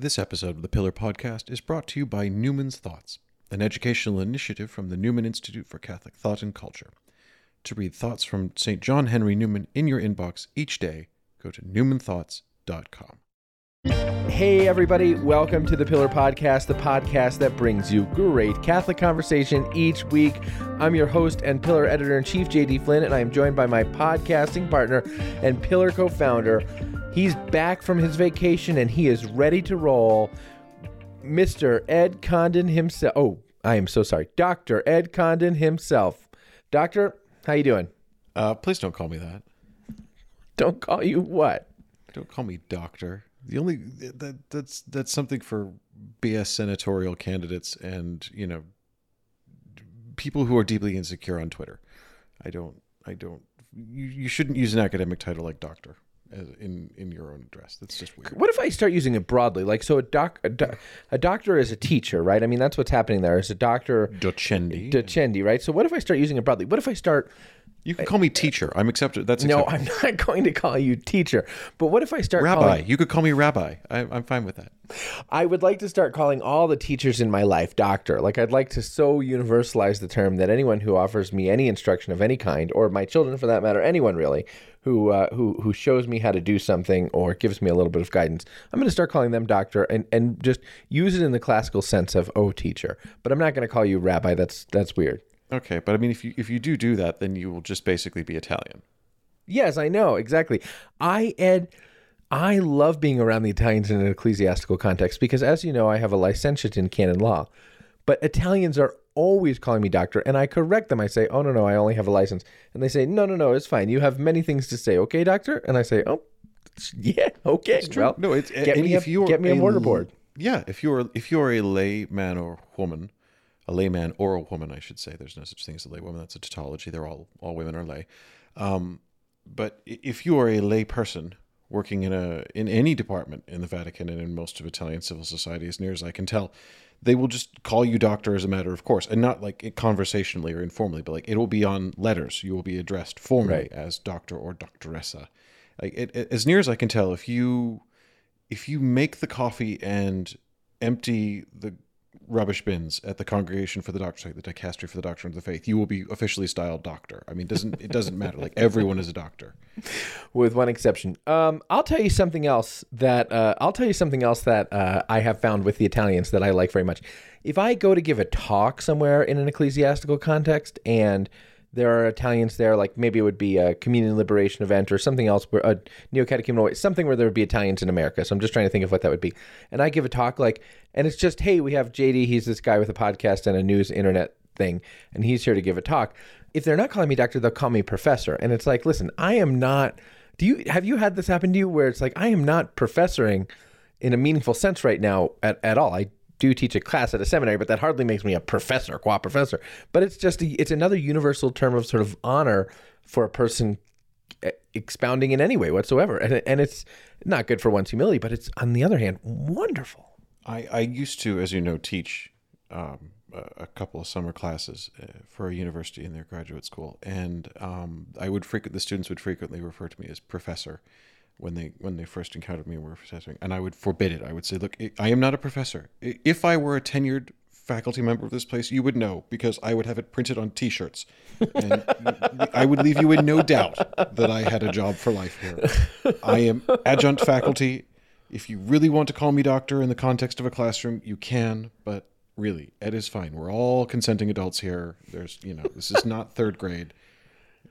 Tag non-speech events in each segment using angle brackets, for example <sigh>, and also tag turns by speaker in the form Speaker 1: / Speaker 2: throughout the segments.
Speaker 1: This episode of the Pillar Podcast is brought to you by Newman's Thoughts, an educational initiative from the Newman Institute for Catholic Thought and Culture. To read thoughts from St. John Henry Newman in your inbox each day, go to newmanthoughts.com.
Speaker 2: Hey, everybody, welcome to the Pillar Podcast, the podcast that brings you great Catholic conversation each week. I'm your host and Pillar editor in chief, JD Flynn, and I am joined by my podcasting partner and Pillar co founder. He's back from his vacation and he is ready to roll. Mr. Ed Condon himself. Oh, I am so sorry. Dr. Ed Condon himself. Doctor, how you doing?
Speaker 1: Uh, please don't call me that.
Speaker 2: Don't call you what?
Speaker 1: Don't call me doctor. The only that that's that's something for BS senatorial candidates and you know people who are deeply insecure on Twitter. I don't. I don't. You, you shouldn't use an academic title like doctor in in your own address. That's just weird.
Speaker 2: What if I start using it broadly? Like, so a doc, a, doc, a doctor is a teacher, right? I mean, that's what's happening there. Is a doctor
Speaker 1: Docendi.
Speaker 2: docendi, right? So what if I start using it broadly? What if I start?
Speaker 1: you can call me teacher. I'm accepted. That's
Speaker 2: No. I'm not <laughs> going to call you teacher. But what if I start
Speaker 1: rabbi.
Speaker 2: calling?
Speaker 1: You could call me rabbi. I, I'm fine with that.
Speaker 2: I would like to start calling all the teachers in my life doctor. Like I'd like to so universalize the term that anyone who offers me any instruction of any kind, or my children for that matter, anyone really, who uh, who who shows me how to do something or gives me a little bit of guidance, I'm going to start calling them doctor and and just use it in the classical sense of oh teacher. But I'm not going to call you rabbi. That's that's weird.
Speaker 1: Okay, but I mean, if you if you do do that, then you will just basically be Italian.
Speaker 2: Yes, I know exactly. I Ed, I love being around the Italians in an ecclesiastical context because, as you know, I have a licentiate in canon law. But Italians are always calling me doctor, and I correct them. I say, "Oh no, no, I only have a license," and they say, "No, no, no, it's fine. You have many things to say, okay, doctor?" And I say, "Oh, <laughs> yeah, okay. Well,
Speaker 1: no, it's
Speaker 2: get me a,
Speaker 1: if you're
Speaker 2: get me a mortarboard."
Speaker 1: Yeah, if you're if you're a layman or woman, a layman or a woman, I should say. There's no such thing as a laywoman. That's a tautology. They're all all women are lay. Um, but if you are a lay person working in a in any department in the Vatican and in most of Italian civil society, as near as I can tell, they will just call you doctor as a matter of course, and not like conversationally or informally, but like it will be on letters. You will be addressed formally
Speaker 2: Right.
Speaker 1: as doctor or doctoressa. Like it, it- as near as I can tell, if you if you make the coffee and empty the rubbish bins at the congregation for the doctor's faith, the dicastery for the doctrine of the faith, you will be officially styled doctor. I mean, it doesn't it doesn't matter. Like everyone is a doctor.
Speaker 2: with one exception. Um, I'll tell you something else that uh, I'll tell you something else that uh, I have found with the Italians that I like very much. If I go to give a talk somewhere in an ecclesiastical context and there are Italians there, like maybe it would be a communion liberation event or something else, a neo-catechumenal, something where there would be Italians in America. So I'm just trying to think of what that would be. And I give a talk like, and it's just, hey, we have JD. He's this guy with a podcast and a news internet thing, and he's here to give a talk. If they're not calling me doctor, they'll call me professor. And it's like, listen, I am not. Do you have you had this happen to you where it's like I am not professoring in a meaningful sense right now at, at all? I do teach a class at a seminary, but that hardly makes me a professor, qua professor. But it's just a, it's another universal term of sort of honor for a person e- expounding in any way whatsoever, and and it's not good for one's humility, but it's on the other hand wonderful.
Speaker 1: I, I used to, as you know, teach um, a, couple of summer classes uh, for a university in their graduate school, and um, I would frequent the students would frequently refer to me as professor when they when they first encountered me were professing, and I would forbid it. I would say, "Look, I- I am not a professor. If I were a tenured faculty member of this place, you would know because I would have it printed on T-shirts, and I would leave you in no doubt that I had a job for life here. I am adjunct faculty. If you really want to call me doctor in the context of a classroom, you can, but really, Ed is fine. We're all consenting adults here. There's, you know, this is not third grade.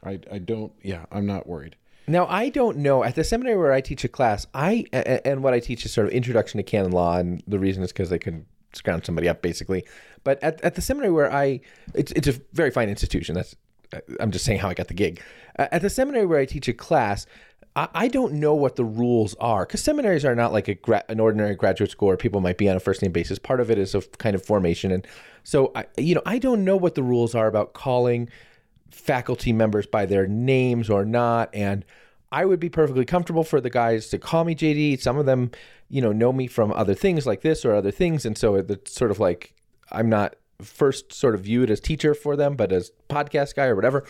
Speaker 1: I, I don't, yeah, I'm not worried.
Speaker 2: Now, I don't know. At the seminary where I teach a class, I and what I teach is sort of introduction to canon law, and the reason is because they couldn't scrounge somebody up, basically. But at, at the seminary where I, it's it's a very fine institution. That's I'm just saying how I got the gig. Uh, At the seminary where I teach a class, I, I don't know what the rules are because seminaries are not like a gra- an ordinary graduate school where people might be on a first name basis. Part of it is a kind of formation, and so I, you know, I don't know what the rules are about calling faculty members by their names or not. And I would be perfectly comfortable for the guys to call me JD. Some of them, you know, know me from other things like this or other things. And so it's sort of like I'm not first sort of viewed as teacher for them, but as podcast guy or whatever.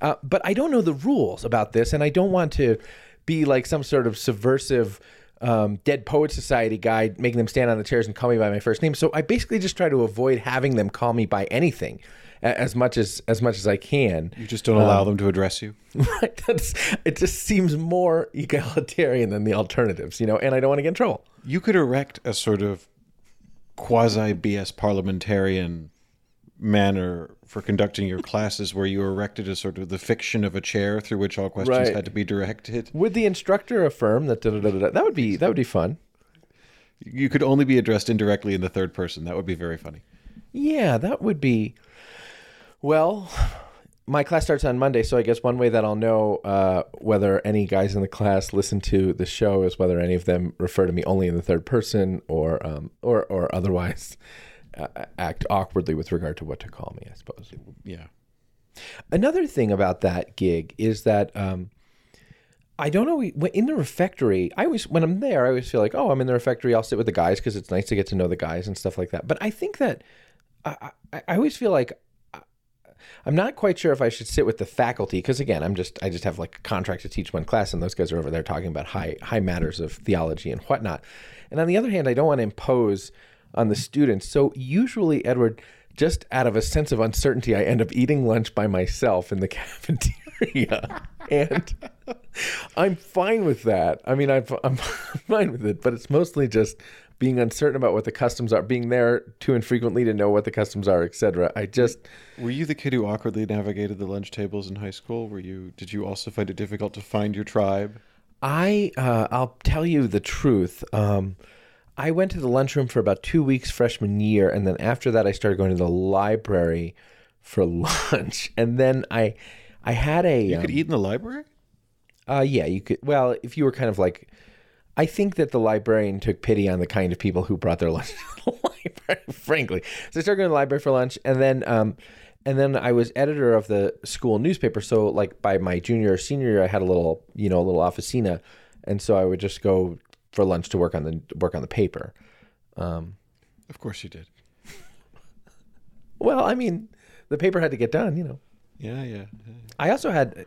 Speaker 2: Uh, but I don't know the rules about this. And I don't want to be like some sort of subversive um, Dead Poet Society guy, making them stand on the chairs and call me by my first name. So I basically just try to avoid having them call me by anything as much as as much as I can.
Speaker 1: You just don't allow um, them to address you. <laughs>
Speaker 2: Right? That's it. Just seems more egalitarian than the alternatives, you know. And I don't want to get in trouble.
Speaker 1: You could erect a sort of quasi BS parliamentarian manner for conducting your classes where you erected a sort of the fiction of a chair through which all questions
Speaker 2: Right.
Speaker 1: had to be directed.
Speaker 2: Would the instructor affirm that? Da, da, da? That would be that would be fun.
Speaker 1: You could only be addressed indirectly in the third person. That would be very funny.
Speaker 2: Yeah, that would be. Well, <sighs> my class starts on Monday, so I guess one way that I'll know uh, whether any guys in the class listen to the show is whether any of them refer to me only in the third person or um, or or otherwise <laughs> uh, act awkwardly with regard to what to call me. I suppose.
Speaker 1: Yeah.
Speaker 2: Another thing about that gig is that um, I don't know. In the refectory, I always when I'm there, I always feel like, oh, I'm in the refectory. I'll sit with the guys because it's nice to get to know the guys and stuff like that. But I think that I, I, I always feel like I'm not quite sure if I should sit with the faculty because again, I'm just I just have like a contract to teach one class, and those guys are over there talking about high high matters of theology and whatnot. And on the other hand, I don't want to impose on the students. So usually, Edward, just out of a sense of uncertainty, I end up eating lunch by myself in the <laughs> cafeteria, and I'm fine with that. I mean, I'm, I'm <laughs> fine with it, but it's mostly just being uncertain about what the customs are, being there too infrequently to know what the customs are, etc. I just
Speaker 1: Were you the kid who awkwardly navigated the lunch tables in high school? Were you? Did you also find it difficult to find your tribe?
Speaker 2: I uh, I'll tell you the truth. Um, I went to the lunchroom for about two weeks freshman year, and then after that, I started going to the library for <laughs> lunch. And then I I had a
Speaker 1: You
Speaker 2: um,
Speaker 1: could eat in the library.
Speaker 2: uh, yeah, you could. Well, if you were kind of like, I think that the librarian took pity on the kind of people who brought their lunch <laughs> to the library. Frankly, so I started going to the library for lunch, and then, um, and then I was editor of the school newspaper. So, like by my junior or senior year, I had a little, you know, a little officina, and so I would just go for lunch to work on the work on the paper. Um,
Speaker 1: Of course you did.
Speaker 2: well, I mean, the paper had to get done, you know.
Speaker 1: Yeah, yeah. yeah.
Speaker 2: I also had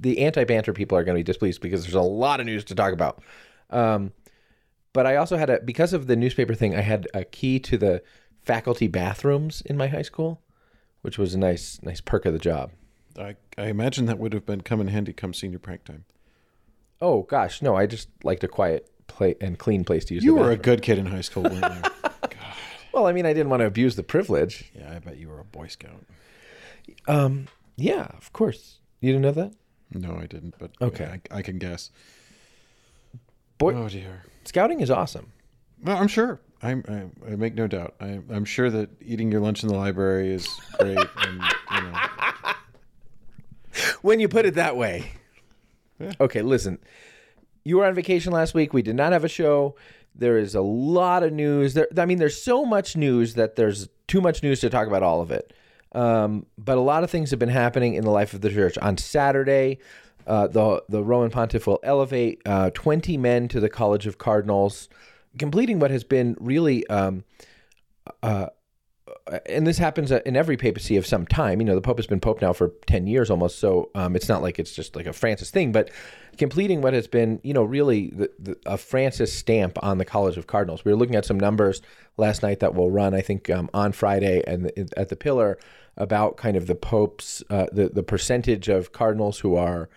Speaker 2: the anti-banter people are going to be displeased because there's a lot of news to talk about. Um, but I also had a because of the newspaper thing, I had a key to the faculty bathrooms in my high school, which was a nice nice perk of the job.
Speaker 1: I, I imagine that would have been come in handy come senior prank time.
Speaker 2: Oh gosh, no, I just liked a quiet play and clean place to use.
Speaker 1: You were a good kid in high school, weren't you? <laughs>
Speaker 2: well. I mean, I didn't want to abuse the privilege.
Speaker 1: yeah, I bet you were a Boy Scout.
Speaker 2: Um, yeah, of course. You didn't know that,
Speaker 1: No, I didn't, but
Speaker 2: Okay.
Speaker 1: I, I can guess.
Speaker 2: Boy-
Speaker 1: oh dear.
Speaker 2: scouting is awesome.
Speaker 1: Well, I'm sure. I'm, I, I make no doubt. I, I'm sure that eating your lunch in the library is great. and you know, <laughs>
Speaker 2: when you put it that way.
Speaker 1: Yeah.
Speaker 2: Okay, listen. You were on vacation last week. We did not have a show. There is a lot of news. There, I mean, there's so much news that there's too much news to talk about all of it. Um, but a lot of things have been happening in the life of the church. On Saturday, uh, the the Roman Pontiff will elevate uh, 20 men to the College of Cardinals, completing what has been really um, and this happens in every papacy of some time. You know, the Pope has been Pope now for 10 years almost, so um, it's not like it's just like a Francis thing, but completing what has been, you know, really the, the, a Francis stamp on the College of Cardinals. We were looking at some numbers last night that will run, I think, um, on Friday and at the Pillar about kind of the Pope's, uh, the, the percentage of cardinals who are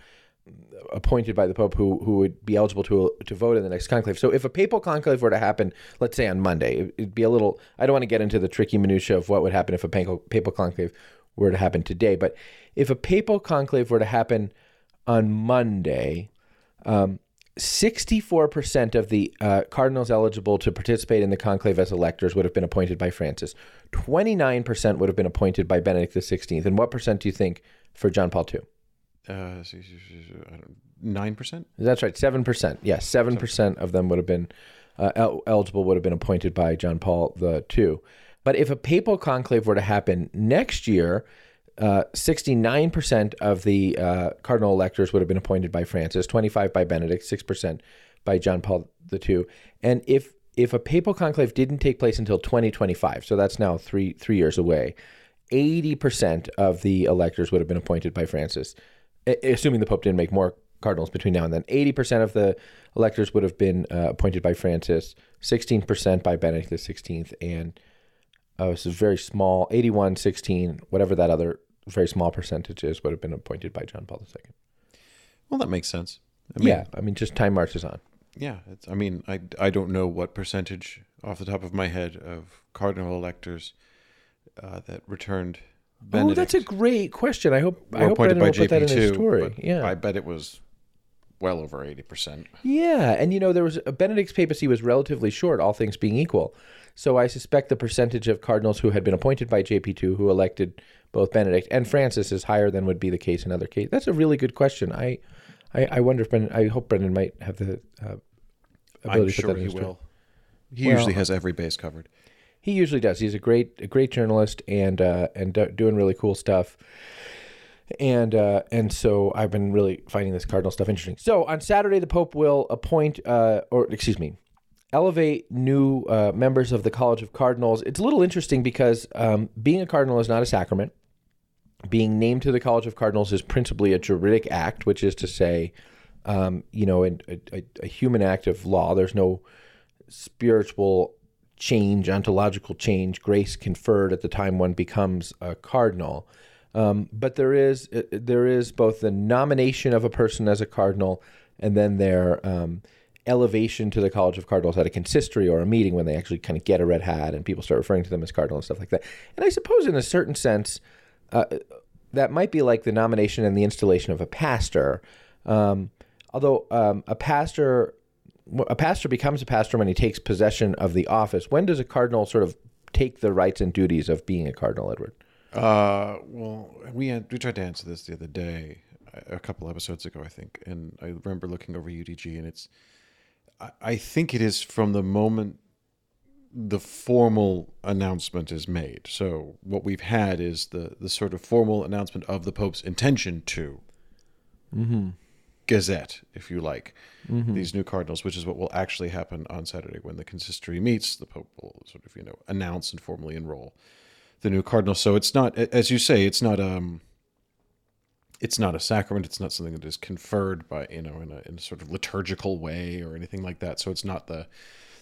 Speaker 2: appointed by the Pope who who would be eligible to to vote in the next conclave. So if a papal conclave were to happen, let's say on Monday, it- it'd be a little. I don't want to get into the tricky minutia of what would happen if a papal papal conclave were to happen today, but if a papal conclave were to happen on Monday, um, 64% of the uh, cardinals eligible to participate in the conclave as electors would have been appointed by Francis. 29% would have been appointed by Benedict XVI. And what percent do you think for John Paul II?
Speaker 1: Uh, nine percent.
Speaker 2: That's right, seven percent. Yes, seven percent of them would have been uh, el- eligible, would have been appointed by John Paul the two. But if a papal conclave were to happen next year, uh, sixty-nine percent of the uh, cardinal electors would have been appointed by Francis, twenty-five by Benedict, six percent by John Paul the two. And if if a papal conclave didn't take place until twenty twenty-five, so that's now three three years away, eighty percent of the electors would have been appointed by Francis, assuming the Pope didn't make more cardinals between now and then. 80% of the electors would have been uh, appointed by Francis, 16% by Benedict XVI, and uh, this is very small 81, 16, whatever that other very small percentage is, would have been appointed by John Paul II.
Speaker 1: Well, that makes sense. I mean,
Speaker 2: yeah, I mean, just time marches on.
Speaker 1: Yeah, it's, I mean, I, I don't know what percentage off the top of my head of cardinal electors uh, that returned. Benedict
Speaker 2: Oh, that's a great question. I hope I hope Brendan will put that in his story. Yeah,
Speaker 1: I bet it was well over eighty percent.
Speaker 2: Yeah, and you know there was Benedict's papacy was relatively short, all things being equal. So I suspect the percentage of cardinals who had been appointed by JP2 who elected both Benedict and Francis is higher than would be the case in other cases. That's a really good question. I, I, I wonder if Brendan. I hope Brendan might have the uh, ability
Speaker 1: I'm
Speaker 2: to put
Speaker 1: sure
Speaker 2: that in
Speaker 1: he
Speaker 2: his story.
Speaker 1: will. He
Speaker 2: Well,
Speaker 1: usually has every base covered.
Speaker 2: He usually does. He's a great, a great journalist and uh, and do, doing really cool stuff. And uh, and so I've been really finding this cardinal stuff interesting. So on Saturday, the Pope will appoint, uh, or excuse me, elevate new uh, members of the College of Cardinals. It's a little interesting because um, being a cardinal is not a sacrament. Being named to the College of Cardinals is principally a juridic act, which is to say, um, you know, a, a, a human act of law. There's no spiritual change, ontological change, grace conferred at the time one becomes a cardinal. Um, but there is uh, there is both the nomination of a person as a cardinal and then their um, elevation to the College of Cardinals at a consistory or a meeting when they actually kind of get a red hat and people start referring to them as cardinal and stuff like that. And I suppose in a certain sense, uh, that might be like the nomination and the installation of a pastor. Um, although um, a pastor a pastor becomes a pastor when he takes possession of the office. When does a cardinal sort of take the rights and duties of being a cardinal, Edward?
Speaker 1: Uh, well, we we tried to answer this the other day, a couple episodes ago, I think, and I remember looking over UDG, and it's, I, I think it is from the moment the formal announcement is made. So what we've had is the the sort of formal announcement of the Pope's intention to gazette, if you like, these new cardinals, which is what will actually happen on Saturday when the consistory meets. The Pope will sort of you know announce and formally enroll the new cardinal. So it's not, as you say, it's not um, it's not a sacrament. It's not something that is conferred by you know in a in a sort of liturgical way or anything like that. So it's not the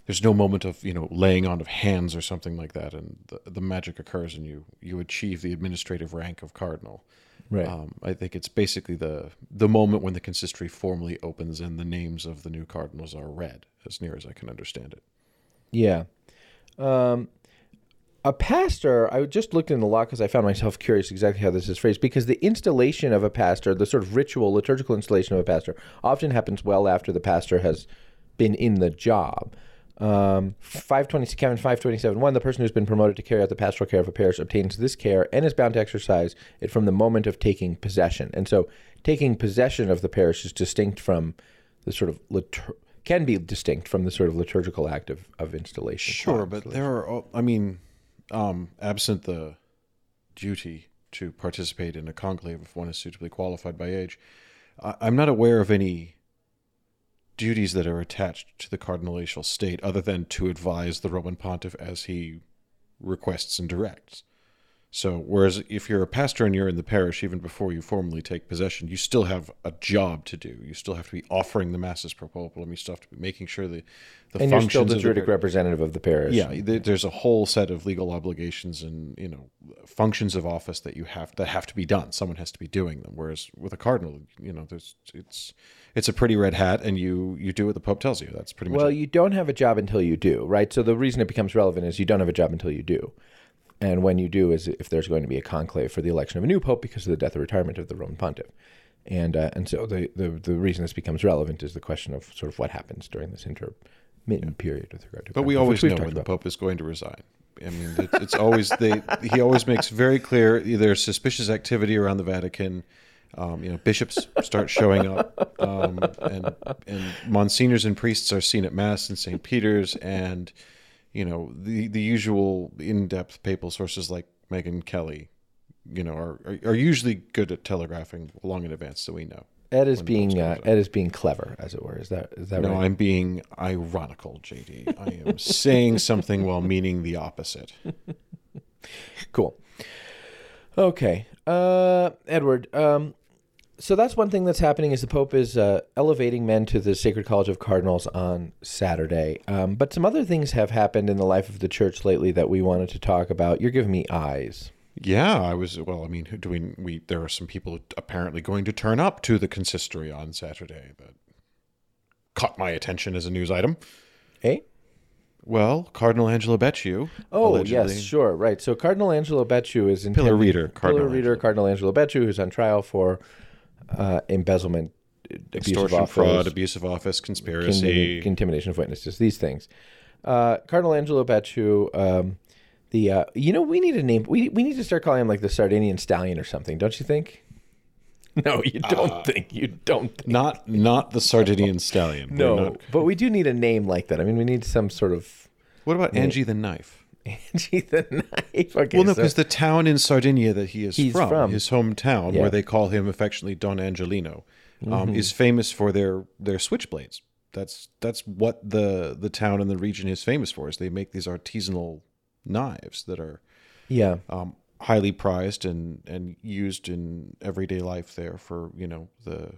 Speaker 1: there's no moment of you know laying on of hands or something like that, and the, the magic occurs and you you achieve the administrative rank of cardinal.
Speaker 2: Right.
Speaker 1: Um, I think it's basically the the moment when the consistory formally opens and the names of the new cardinals are read, as near as I can understand it.
Speaker 2: Yeah. Um, a pastor, I just looked in the law because I found myself curious exactly how this is phrased. Because the installation of a pastor, the sort of ritual, liturgical installation of a pastor, often happens well after the pastor has been in the job. Um, 520, canon 527, one, the person who's been promoted to carry out the pastoral care of a parish obtains this care and is bound to exercise it from the moment of taking possession. And so taking possession of the parish is distinct from the sort of litur- can be distinct from the sort of liturgical act of, of installation.
Speaker 1: Sure, but there are, I mean, um, absent the duty to participate in a conclave if one is suitably qualified by age, I, I'm not aware of any duties that are attached to the cardinalatial state other than to advise the Roman pontiff as he requests and directs. So, whereas if you're a pastor and you're in the parish, even before you formally take possession, you still have a job to do. You still have to be offering the masses per populum. You still have to be making sure the the
Speaker 2: and you're still
Speaker 1: functions
Speaker 2: the juridic
Speaker 1: par-
Speaker 2: representative of the parish.
Speaker 1: yeah, there- there's a whole set of legal obligations and you know functions of office that you have that have to be done. Someone has to be doing them. Whereas with a cardinal, you know, there's it's it's a pretty red hat, and you you do what the pope tells you. That's pretty much
Speaker 2: Well,
Speaker 1: it.
Speaker 2: you don't have a job until you do, right? So the reason it becomes relevant is you don't have a job until you do. And when you do is if there's going to be a conclave for the election of a new pope because of the death or retirement of the Roman pontiff. And uh, and so the, the the reason this becomes relevant is the question of sort of what happens during this intermittent period with regard to.
Speaker 1: But we always know when the pope is going to resign. I mean, it's, it's always they. He always makes very clear there's suspicious activity around the Vatican. Um, you know, bishops start showing up, um, and and monsignors and priests are seen at mass in St. Peter's, and you know the the usual in-depth papal sources like Megyn Kelly, you know, are are, are usually good at telegraphing long in advance, so we know.
Speaker 2: Ed is being uh, Ed is being clever, as it were. Is that is that
Speaker 1: No,
Speaker 2: right?
Speaker 1: No, I'm being ironical, JD. I am <laughs> saying something while meaning the opposite. <laughs>
Speaker 2: Cool. Okay, uh, Edward. Um, so that's one thing that's happening is the Pope is uh, elevating men to the Sacred College of Cardinals on Saturday. Um, but some other things have happened in the life of the church lately that we wanted to talk about. You're giving me eyes.
Speaker 1: Yeah, I was. Well, I mean, do we? We there are some people apparently going to turn up to the consistory on Saturday that caught my attention as a news item.
Speaker 2: Eh?
Speaker 1: Well, Cardinal Angelo Becciu.
Speaker 2: Oh
Speaker 1: allegedly-
Speaker 2: yes, sure, right. So Cardinal Angelo Becciu is in
Speaker 1: Pillar reader,
Speaker 2: Pillar
Speaker 1: Cardinal
Speaker 2: reader
Speaker 1: Angelo.
Speaker 2: Cardinal Angelo Becciu, who's on trial for uh, embezzlement, abuse of
Speaker 1: extortion,
Speaker 2: office,
Speaker 1: fraud, abuse of office, conspiracy.
Speaker 2: Contimi- intimidation of witnesses, these things. Uh, Cardinal Angelo Becciu, um, the uh, you know we need a name. We we need to start calling him like the Sardinian Stallion or something, don't you think? <laughs> No, you don't
Speaker 1: Uh,
Speaker 2: think. You don't think.
Speaker 1: not not the Sardinian stallion.
Speaker 2: No,
Speaker 1: not-
Speaker 2: but we do need a name like that. I mean, we need some sort of
Speaker 1: What about Angie the knife?
Speaker 2: Angie <laughs> the Knife. Okay,
Speaker 1: Well, no,
Speaker 2: so-
Speaker 1: because the town in Sardinia that he is from,
Speaker 2: from.
Speaker 1: his hometown,
Speaker 2: Yeah.
Speaker 1: where they call him affectionately Don Angelino,
Speaker 2: Mm-hmm.
Speaker 1: um, is famous for their their switchblades. That's that's what the the town and the region is famous for. Is they make these artisanal knives that are
Speaker 2: yeah,
Speaker 1: um, highly prized and and used in everyday life there for you know the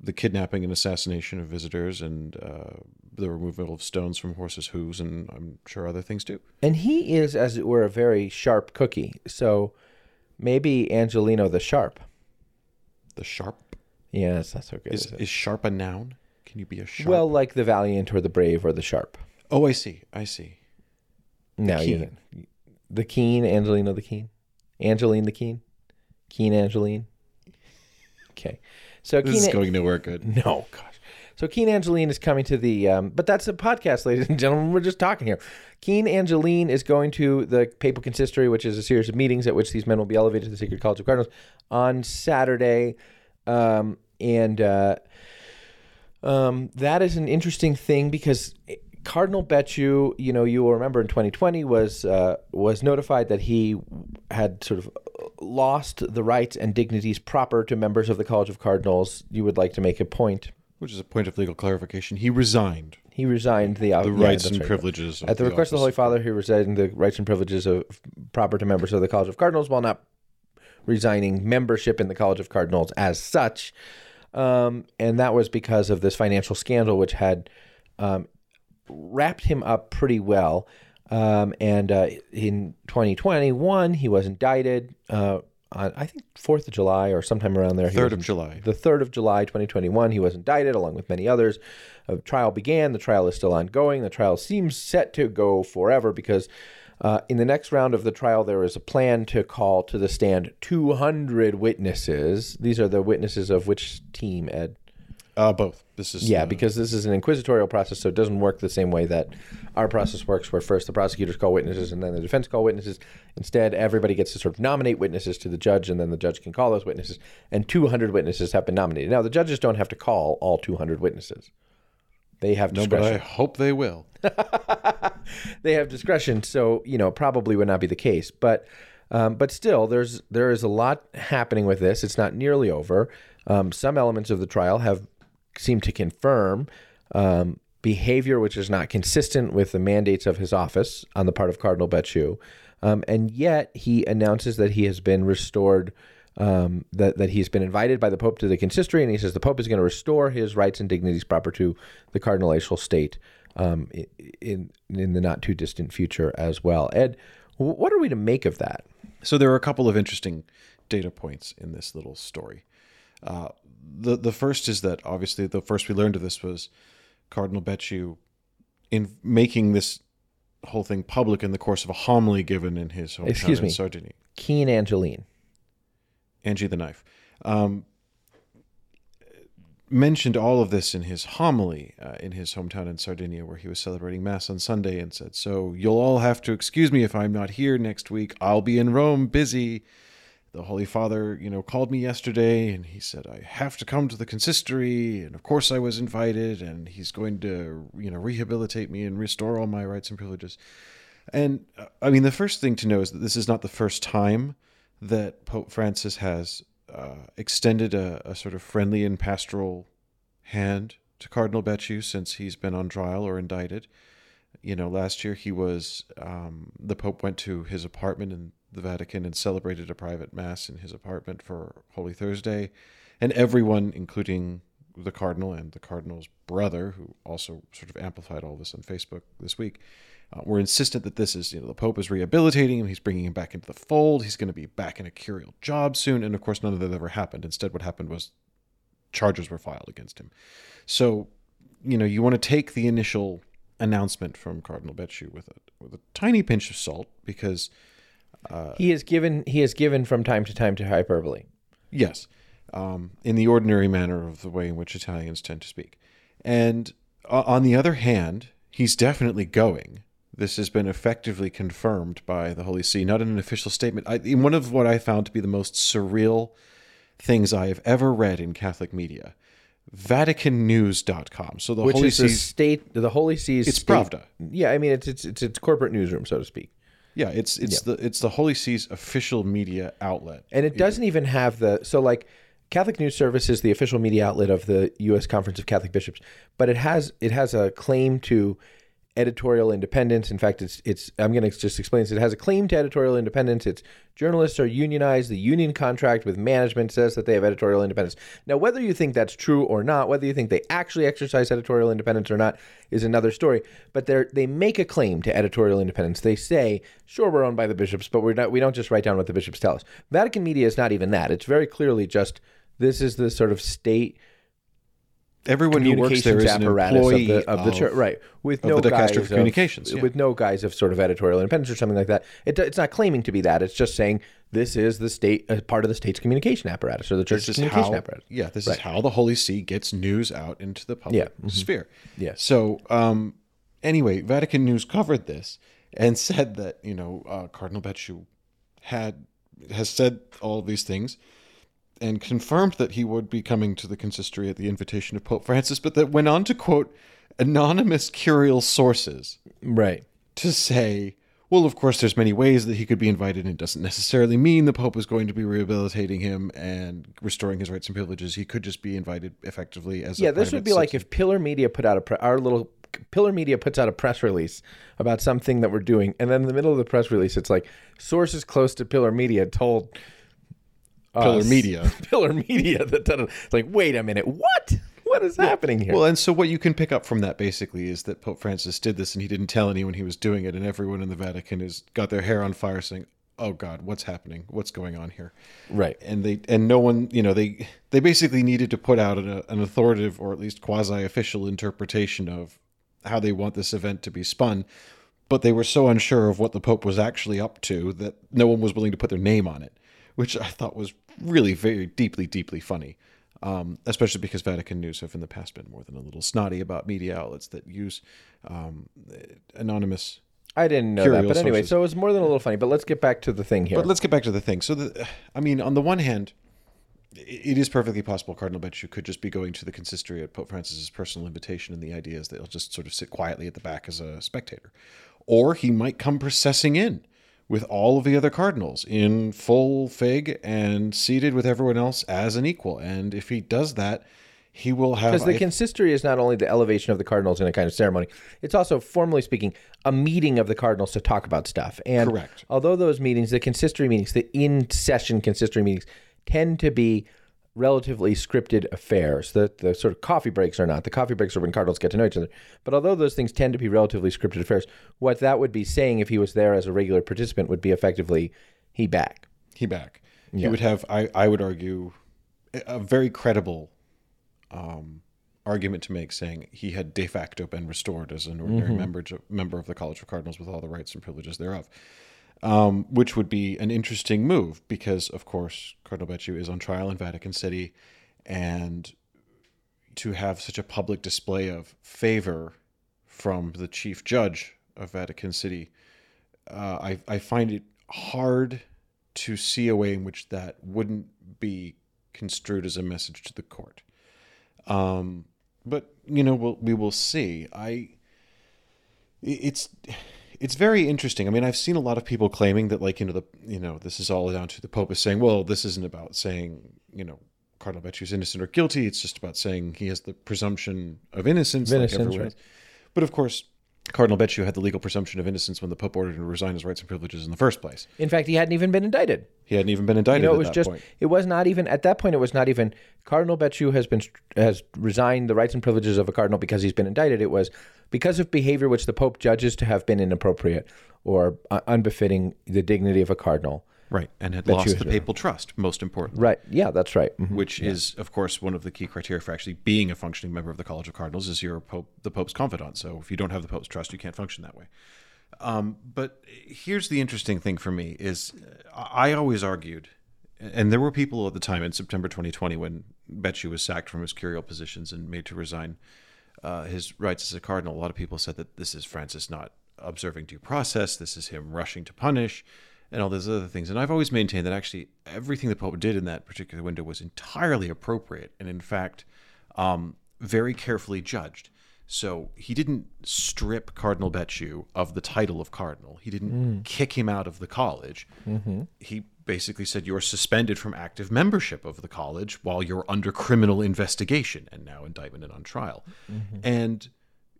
Speaker 1: the kidnapping and assassination of visitors and uh, the removal of stones from horses' hooves and I'm sure other things too.
Speaker 2: and he is, as it were, a very sharp cookie. So maybe Angelino the Sharp.
Speaker 1: The sharp
Speaker 2: Yeah, that's not so good.
Speaker 1: is
Speaker 2: is
Speaker 1: sharp a noun? Can you be a sharp?
Speaker 2: Well, like the valiant or the brave or the sharp.
Speaker 1: oh, I see. I see.
Speaker 2: No, you
Speaker 1: keen.
Speaker 2: the keen, Angelino the keen, Angeline the keen, keen Angeline. Okay, so
Speaker 1: This
Speaker 2: keen.
Speaker 1: is going nowhere good.
Speaker 2: no, gosh. So Keen Angeline is coming to the, um, but that's a podcast, ladies and gentlemen. We're just talking here. Keen Angeline is going to the Papal Consistory, which is a series of meetings at which these men will be elevated to the Sacred College of Cardinals on Saturday, um, and uh, um, that is an interesting thing because Cardinal Becciu, you know, you will remember in 2020 was uh, was notified that he had sort of lost the rights and dignities proper to members of the College of Cardinals. You would like to make a point.
Speaker 1: Which is a point of legal clarification. He resigned
Speaker 2: He resigned the,
Speaker 1: the rights and privileges of
Speaker 2: At the request of the Holy. Father, he resigned the rights and privileges of proper to members of the College of Cardinals while not resigning membership in the College of Cardinals as such. Um, and that was because of this financial scandal, which had um, wrapped him up pretty well. Um, and uh, in 2021, he was indicted uh, on, I think, 4th of July or sometime around there.
Speaker 1: Third
Speaker 2: was
Speaker 1: of July.
Speaker 2: the 3rd of July, 2021, he was indicted along with many others. A trial began. The trial is still ongoing. The trial seems set to go forever because uh, in the next round of the trial, there is a plan to call to the stand 200 witnesses. These are the witnesses of which team, Ed?
Speaker 1: Uh, both. This is
Speaker 2: Yeah,
Speaker 1: uh,
Speaker 2: because this is an inquisitorial process, so it doesn't work the same way that our process works, where first the prosecutors call witnesses and then the defense call witnesses. Instead, everybody gets to sort of nominate witnesses to the judge, and then the judge can call those witnesses. And 200 witnesses have been nominated. Now, the judges don't have to call all 200 witnesses; they have
Speaker 1: no, but. I hope they will. <laughs>
Speaker 2: they have discretion, so you know probably would not be the case. But um, but still, there's there is a lot happening with this. It's not nearly over. Um, some elements of the trial have seemed to confirm um, behavior which is not consistent with the mandates of his office on the part of Cardinal Becciu, um, and yet he announces that he has been restored. Um, that that he's been invited by the Pope to the consistory, and he says the Pope is going to restore his rights and dignities proper to the cardinalatial state um, in in the not too distant future as well. Ed, what are we to make of that?
Speaker 1: So there are a couple of interesting data points in this little story. Uh, the the first is that obviously the first we learned of this was Cardinal Becciu in making this whole thing public in the course of a homily given in his hometown
Speaker 2: Excuse
Speaker 1: in. Sardinia.
Speaker 2: Keen Angeline.
Speaker 1: Angie the Knife. Um, mentioned all of this in his homily uh, in his hometown in Sardinia, where he was celebrating Mass on Sunday and said, So you'll all have to excuse me if I'm not here next week. I'll be in Rome busy. The Holy Father, you know, called me yesterday and he said, I have to come to the consistory. And of course I was invited and he's going to, you know, rehabilitate me and restore all my rights and privileges. And uh, I mean, the first thing to know is that this is not the first time that Pope Francis has uh, extended a, a sort of friendly and pastoral hand to Cardinal Becciu since he's been on trial or indicted. You know, last year he was, um, the Pope went to his apartment in the Vatican and celebrated a private mass in his apartment for Holy Thursday. and everyone, including the cardinal and the cardinal's brother, who also sort of amplified all this on Facebook this week, uh, were insistent that this is, you know, the Pope is rehabilitating him. He's bringing him back into the fold. He's going to be back in a curial job soon. And of course, none of that ever happened. Instead, what happened was charges were filed against him. So, you know, you want to take the initial announcement from Cardinal Becciu with a with a tiny pinch of salt because
Speaker 2: he has given he has given from time to time to hyperbole.
Speaker 1: Yes, um, in the ordinary manner of the way in which Italians tend to speak. And uh, on the other hand, he's definitely going. This has been effectively confirmed by the Holy See, not in an official statement. I, in one of what I found to be the most surreal things I have ever read in Catholic media, VaticanNews.com. So the
Speaker 2: Which
Speaker 1: Holy
Speaker 2: is the state the Holy See's
Speaker 1: it's
Speaker 2: state-
Speaker 1: Pravda.
Speaker 2: Yeah, I mean it's it's it's its corporate newsroom, so to speak.
Speaker 1: Yeah, it's it's the it's the Holy See's official media outlet.
Speaker 2: And it doesn't even have the so like Catholic News Service is the official media outlet of the U.S. Conference of Catholic Bishops, but it has it has a claim to editorial independence. In fact, it's it's I'm going to just explain this. It has a claim to editorial independence. Its journalists are unionized. The union contract with management says that they have editorial independence. Now, whether you think that's true or not, whether you think they actually exercise editorial independence or not, is another story. But they they make a claim to editorial independence. They say, sure, we're owned by the bishops, but we're not. We don't just write down what the bishops tell us. Vatican media is not even that. It's very clearly just this is the sort of state
Speaker 1: Everyone who works there
Speaker 2: communications
Speaker 1: an
Speaker 2: apparatus
Speaker 1: employee
Speaker 2: of the of the church, right? With
Speaker 1: of
Speaker 2: no
Speaker 1: the
Speaker 2: guise
Speaker 1: of Communications, yeah.
Speaker 2: with no guise of sort of editorial independence or something like that. It, it's not claiming to be that. It's just saying this is the state, uh, part of the state's communication apparatus or the church's
Speaker 1: is
Speaker 2: communication
Speaker 1: how,
Speaker 2: apparatus.
Speaker 1: Yeah, this is how the Holy See gets news out into the public
Speaker 2: Yeah, mm-hmm.
Speaker 1: sphere.
Speaker 2: Yeah.
Speaker 1: So, um, anyway, Vatican News covered this and <laughs> said that you know uh, Cardinal Becciu had has said all these things and confirmed that he would be coming to the consistory at the invitation of Pope Francis, but that went on to quote anonymous curial sources
Speaker 2: Right.
Speaker 1: to say, well, of course, there's many ways that he could be invited, and it doesn't necessarily mean the Pope is going to be rehabilitating him and restoring his rights and privileges. He could just be invited effectively as a Yeah,
Speaker 2: this would be like if Pillar Media put out a pre- our little Pillar Media puts out a press release about something that we're doing, and then in the middle of the press release, it's like sources close to Pillar Media told
Speaker 1: Pillar Media. <laughs>
Speaker 2: Pillar Media that done it. It's like, wait a minute, what? What is happening here?
Speaker 1: Well, and so what you can pick up from that basically is that Pope Francis did this and he didn't tell anyone he was doing it, and everyone in the Vatican has got their hair on fire saying, "Oh God, what's happening? What's going on here?"
Speaker 2: right.
Speaker 1: and they and no one you know they they basically needed to put out an, an authoritative or at least quasi official interpretation of how they want this event to be spun but they were so unsure of what the pope was actually up to that no one was willing to put their name on it which i thought was really very deeply deeply funny um, especially because Vatican News have in the past been more than a little snotty about media outlets that use um, anonymous
Speaker 2: I didn't know that, but anyway,
Speaker 1: sources.
Speaker 2: so it was more than a little funny. But let's get back to the thing here.
Speaker 1: But let's get back to the thing. So, the, I mean, on the one hand, it is perfectly possible Cardinal Becciu could just be going to the consistory at Pope Francis's personal invitation, and the idea is that he'll just sort of sit quietly at the back as a spectator, or he might come processing in with all of the other cardinals in full fig and seated with everyone else as an equal. And if he does that, he will have.
Speaker 2: Because the
Speaker 1: I-
Speaker 2: consistory is not only the elevation of the cardinals in a kind of ceremony, it's also, formally speaking, a meeting of the cardinals to talk about stuff. And
Speaker 1: Correct.
Speaker 2: although those meetings, the consistory meetings, the in session consistory meetings, tend to be relatively scripted affairs. The, the sort of coffee breaks are not. The coffee breaks are when cardinals get to know each other. But although those things tend to be relatively scripted affairs, what that would be saying if he was there as a regular participant would be effectively, he back.
Speaker 1: he back. He would have, I, I would argue, a very credible um, argument to make, saying he had de facto been restored as an ordinary member member of the College of Cardinals with all the rights and privileges thereof. Um, which would be an interesting move because, of course, Cardinal Becciu is on trial in Vatican City, and to have such a public display of favor from the chief judge of Vatican City, uh, I, I find it hard to see a way in which that wouldn't be construed as a message to the court. Um, but you know, we'll, we will see. I it's it's very interesting. I mean, I've seen a lot of people claiming that, like, you know, the you know, this is all down to the Pope is saying, well, this isn't about saying, you know, Cardinal Becciu is innocent or guilty. It's just about saying he has the presumption of innocence,
Speaker 2: innocence,
Speaker 1: like everyone
Speaker 2: right.
Speaker 1: But of course, Cardinal Becciu had the legal presumption of innocence when the Pope ordered him to resign his rights and privileges in the first place.
Speaker 2: In fact, he hadn't even been indicted.
Speaker 1: He hadn't even been indicted.
Speaker 2: You know, it was just
Speaker 1: point.
Speaker 2: it was not even at that point. It was not even Cardinal Becciu has been has resigned the rights and privileges of a cardinal because he's been indicted. It was because of behavior which the Pope judges to have been inappropriate or uh, unbefitting the dignity of a cardinal.
Speaker 1: Right, and had lost the papal trust. Most important.
Speaker 2: Right? Yeah, that's right. Mhm.
Speaker 1: which is of course one of the key criteria for actually being a functioning member of the college of cardinals is you're pope the pope's confidant so if you don't have the pope's trust you can't function that way um, but here's the interesting thing for me is uh, i always argued and there were people at the time in september 2020 when Becciu was sacked from his curial positions and made to resign uh, his rights as a cardinal a lot of people said that this is francis not observing due process this is him rushing to punish and all those other things. And I've always maintained that actually everything the Pope did in that particular window was entirely appropriate and, in fact, um, very carefully judged. So he didn't strip Cardinal Becciu of the title of cardinal. He didn't mm. kick him out of the college. Mm-hmm. He basically said you're suspended from active membership of the college while you're under criminal investigation and now indictment and on trial. Mm-hmm. And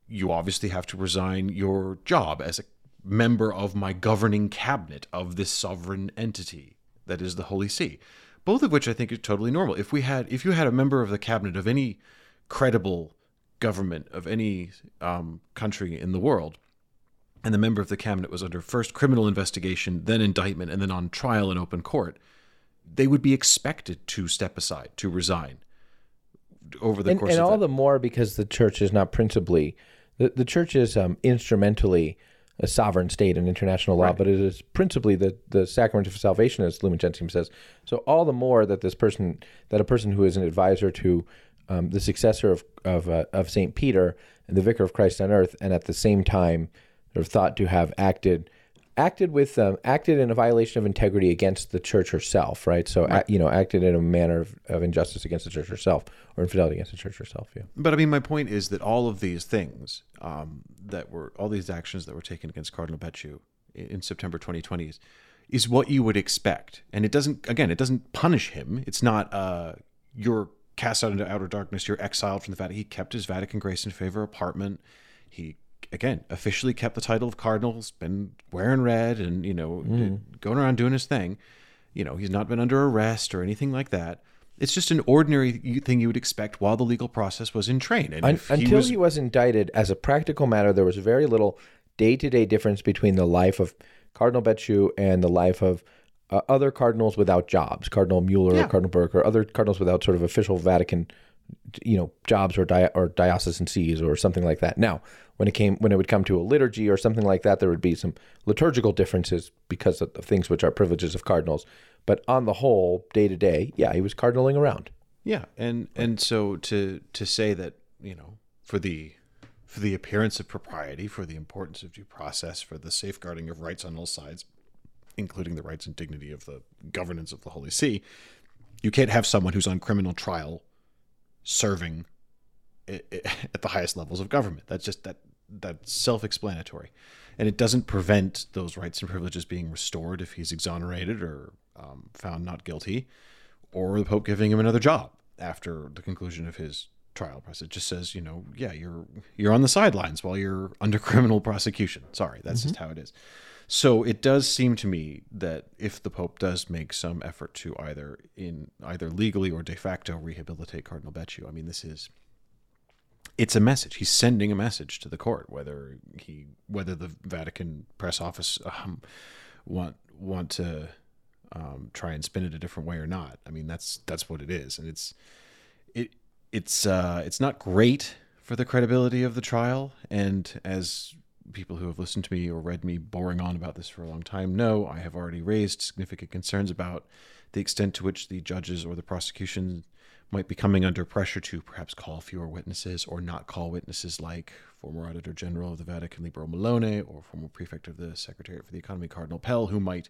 Speaker 1: you obviously have to resign your job as a member of my governing cabinet of this sovereign entity that is the Holy See. Both of which I think is totally normal. If we had, if you had a member of the cabinet of any credible government of any um, country in the world, and the member of the cabinet was under first criminal investigation, then indictment, and then on trial in open court, they would be expected to step aside, to resign over the
Speaker 2: and,
Speaker 1: course
Speaker 2: and all
Speaker 1: that.
Speaker 2: the more because the church is not principally the, the church is um, instrumentally a sovereign state in international law, but it is principally the, the sacrament of salvation, as Lumen Gentium says. So all the more that this person, that a person who is an advisor to um, the successor of of, uh, of Saint Peter and the vicar of Christ on earth, and at the same time, sort of thought to have acted acted with um, acted in a violation of integrity against the church herself, right? So ac- you know, acted in a manner of, of injustice against the church herself or infidelity against the church herself. Yeah.
Speaker 1: But I mean, my point is that all of these things um, that were all these actions that were taken against Cardinal Becciu in, in September 2020 is, is what you would expect, and it doesn't. Again, it doesn't punish him. It's not uh, you're cast out into outer darkness. You're exiled from the Vatican. He kept his Vatican grace and favor apartment. He again officially kept the title of cardinal. Has been wearing red and you know going around doing his thing. You know, he's not been under arrest or anything like that. It's just an ordinary thing you would expect while the legal process was in train. And
Speaker 2: Un-
Speaker 1: if
Speaker 2: until
Speaker 1: was,
Speaker 2: he was indicted, as a practical matter, there was very little day to day difference between the life of Cardinal Becciu and the life of uh, other cardinals without jobs, Cardinal Mueller
Speaker 1: Yeah.
Speaker 2: or Cardinal Burke or other cardinals without sort of official Vatican, you know, jobs or di- or diocesan sees or something like that. Now, when it came when it would come to a liturgy or something like that, there would be some liturgical differences because of things which are privileges of cardinals. But on the whole, day to day, yeah, he was cardinaling around.
Speaker 1: yeah, and and so to to say that you know for the for the appearance of propriety, for the importance of due process, for the safeguarding of rights on all sides, including the rights and dignity of the governance of the Holy See, you can't have someone who's on criminal trial serving <laughs> at the highest levels of government. That's just that that's self-explanatory, and it doesn't prevent those rights and privileges being restored if he's exonerated or um, found not guilty, or the Pope giving him another job after the conclusion of his trial process. It just says, you know, yeah, you're you're on the sidelines while you're under <laughs> criminal prosecution. Sorry, that's just how it is. So it does seem to me that if the Pope does make some effort to either in either legally or de facto rehabilitate Cardinal Becciu, I mean, this is it's a message. He's sending a message to the court, whether he whether the Vatican press office um, want want to um, try and spin it a different way or not. I mean, that's that's what it is, and it's it it's uh, it's not great for the credibility of the trial. And as people who have listened to me or read me boring on about this for a long time know, I have already raised significant concerns about the extent to which the judges or the prosecution might be coming under pressure to perhaps call fewer witnesses or not call witnesses like former Auditor General of the Vatican Libero Milone or former Prefect of the Secretariat for the Economy Cardinal Pell, who might,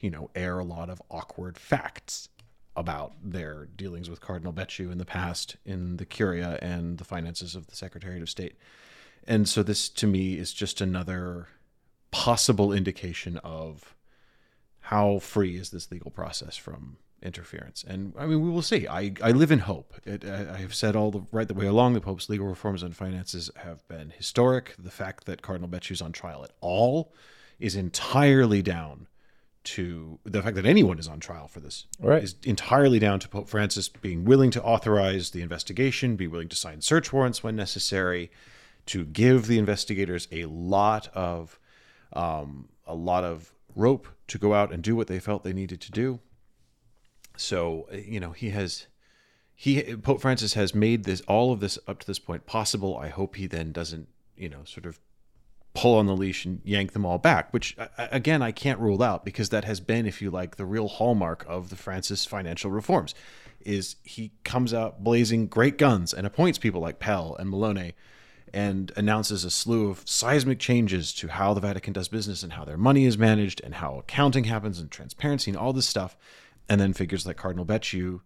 Speaker 1: you know, air a lot of awkward facts about their dealings with Cardinal Becciu in the past in the Curia and the finances of the Secretariat of State. And so this to me is just another possible indication of how free is this legal process from interference. And I mean, we will see. I, I live in hope. It, I, I have said all the right the way along the Pope's legal reforms on finances have been historic. The fact that Cardinal Becciu is on trial at all is entirely down to the fact that anyone is on trial for this
Speaker 2: Right.
Speaker 1: is entirely down to Pope Francis being willing to authorize the investigation, be willing to sign search warrants when necessary, to give the investigators a lot of um, a lot of rope to go out and do what they felt they needed to do. So you know he has he Pope Francis has made this all of this up to this point possible. I hope he then doesn't you know sort of pull on the leash and yank them all back, which again I can't rule out because that has been, if you like, the real hallmark of the Francis financial reforms. Is he comes out blazing great guns and appoints people like Pell and Milone and announces a slew of seismic changes to how the Vatican does business and how their money is managed and how accounting happens and transparency and all this stuff. And then figures like Cardinal Becciu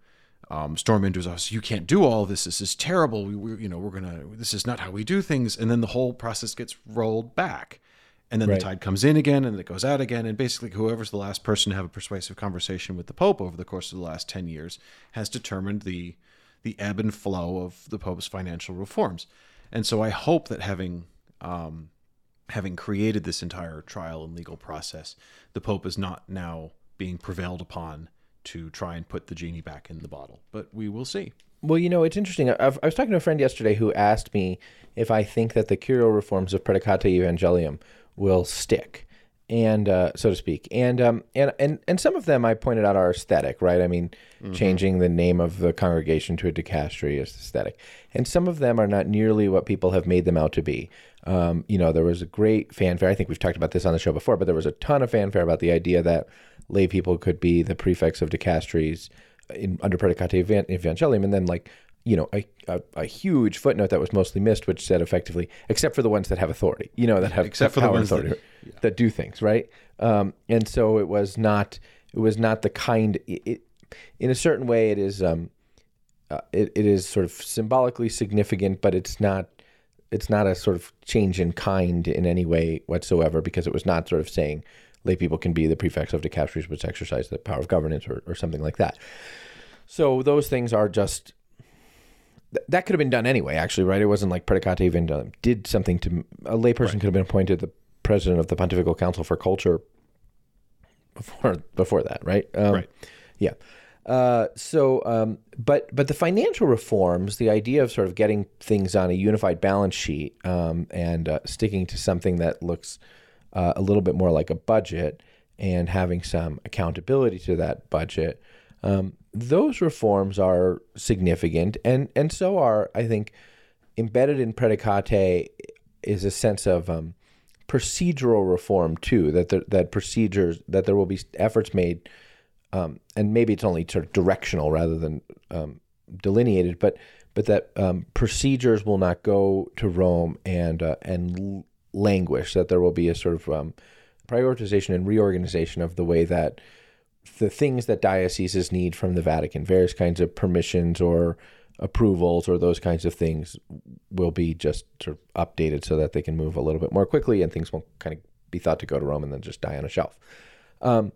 Speaker 1: um, storm into his office. You can't do all this. This is terrible. We, we, you know, we're gonna. This is not how we do things. And then the whole process gets rolled back, and then
Speaker 2: Right.
Speaker 1: the tide comes in again, and it goes out again. And basically, whoever's the last person to have a persuasive conversation with the Pope over the course of the last ten years has determined the the ebb and flow of the Pope's financial reforms. And so, I hope that having um, having created this entire trial and legal process, the Pope is not now being prevailed upon to try and put the genie back in the bottle. But we will see.
Speaker 2: Well, you know, it's interesting. I, I was talking to a friend yesterday who asked me if I think that the curial reforms of Praedicate Evangelium will stick, and uh, so to speak. And um, and and and some of them I pointed out are aesthetic, right? I mean, changing the name of the congregation to a dicastery is aesthetic, and some of them are not nearly what people have made them out to be. Um, you know, there was a great fanfare. I think we've talked about this on the show before, but there was a ton of fanfare about the idea that lay people could be the prefects of dicasteries in under Praedicate Evangelium, and then like you know a, a, a huge footnote that was mostly missed, which said effectively, except for the ones that have authority, you know, that have
Speaker 1: Except for the
Speaker 2: power
Speaker 1: ones that-
Speaker 2: authority, that, do things right. Um, and so it was not it was not the kind. It, it, in a certain way, it is um, uh, it, it is sort of symbolically significant, but it's not it's not a sort of change in kind in any way whatsoever because it was not sort of saying lay people can be the prefects of dicasteries which exercise the power of governance or, or something like that. So those things are just th- that could have been done anyway. Actually, right? It wasn't like Praedicate Evangelium did something to a layperson could have been appointed the president of the Pontifical Council for Culture before before that, right? Um,
Speaker 1: Right.
Speaker 2: Yeah. Uh, so, um, but but the financial reforms, the idea of sort of getting things on a unified balance sheet um, and uh, sticking to something that looks uh, a little bit more like a budget and having some accountability to that budget, um, those reforms are significant, and and so are I think embedded in Praedicate is a sense of um, procedural reform too. That there, that procedures that there will be efforts made um, and maybe it's only sort of directional rather than um, delineated, but but that um, procedures will not go to Rome and uh, and languish. That there will be a sort of um, prioritization and reorganization of the way that the things that dioceses need from the Vatican, various kinds of permissions or approvals or those kinds of things, will be just sort of updated so that they can move a little bit more quickly and things won't kind of be thought to go to Rome and then just die on a shelf. Um,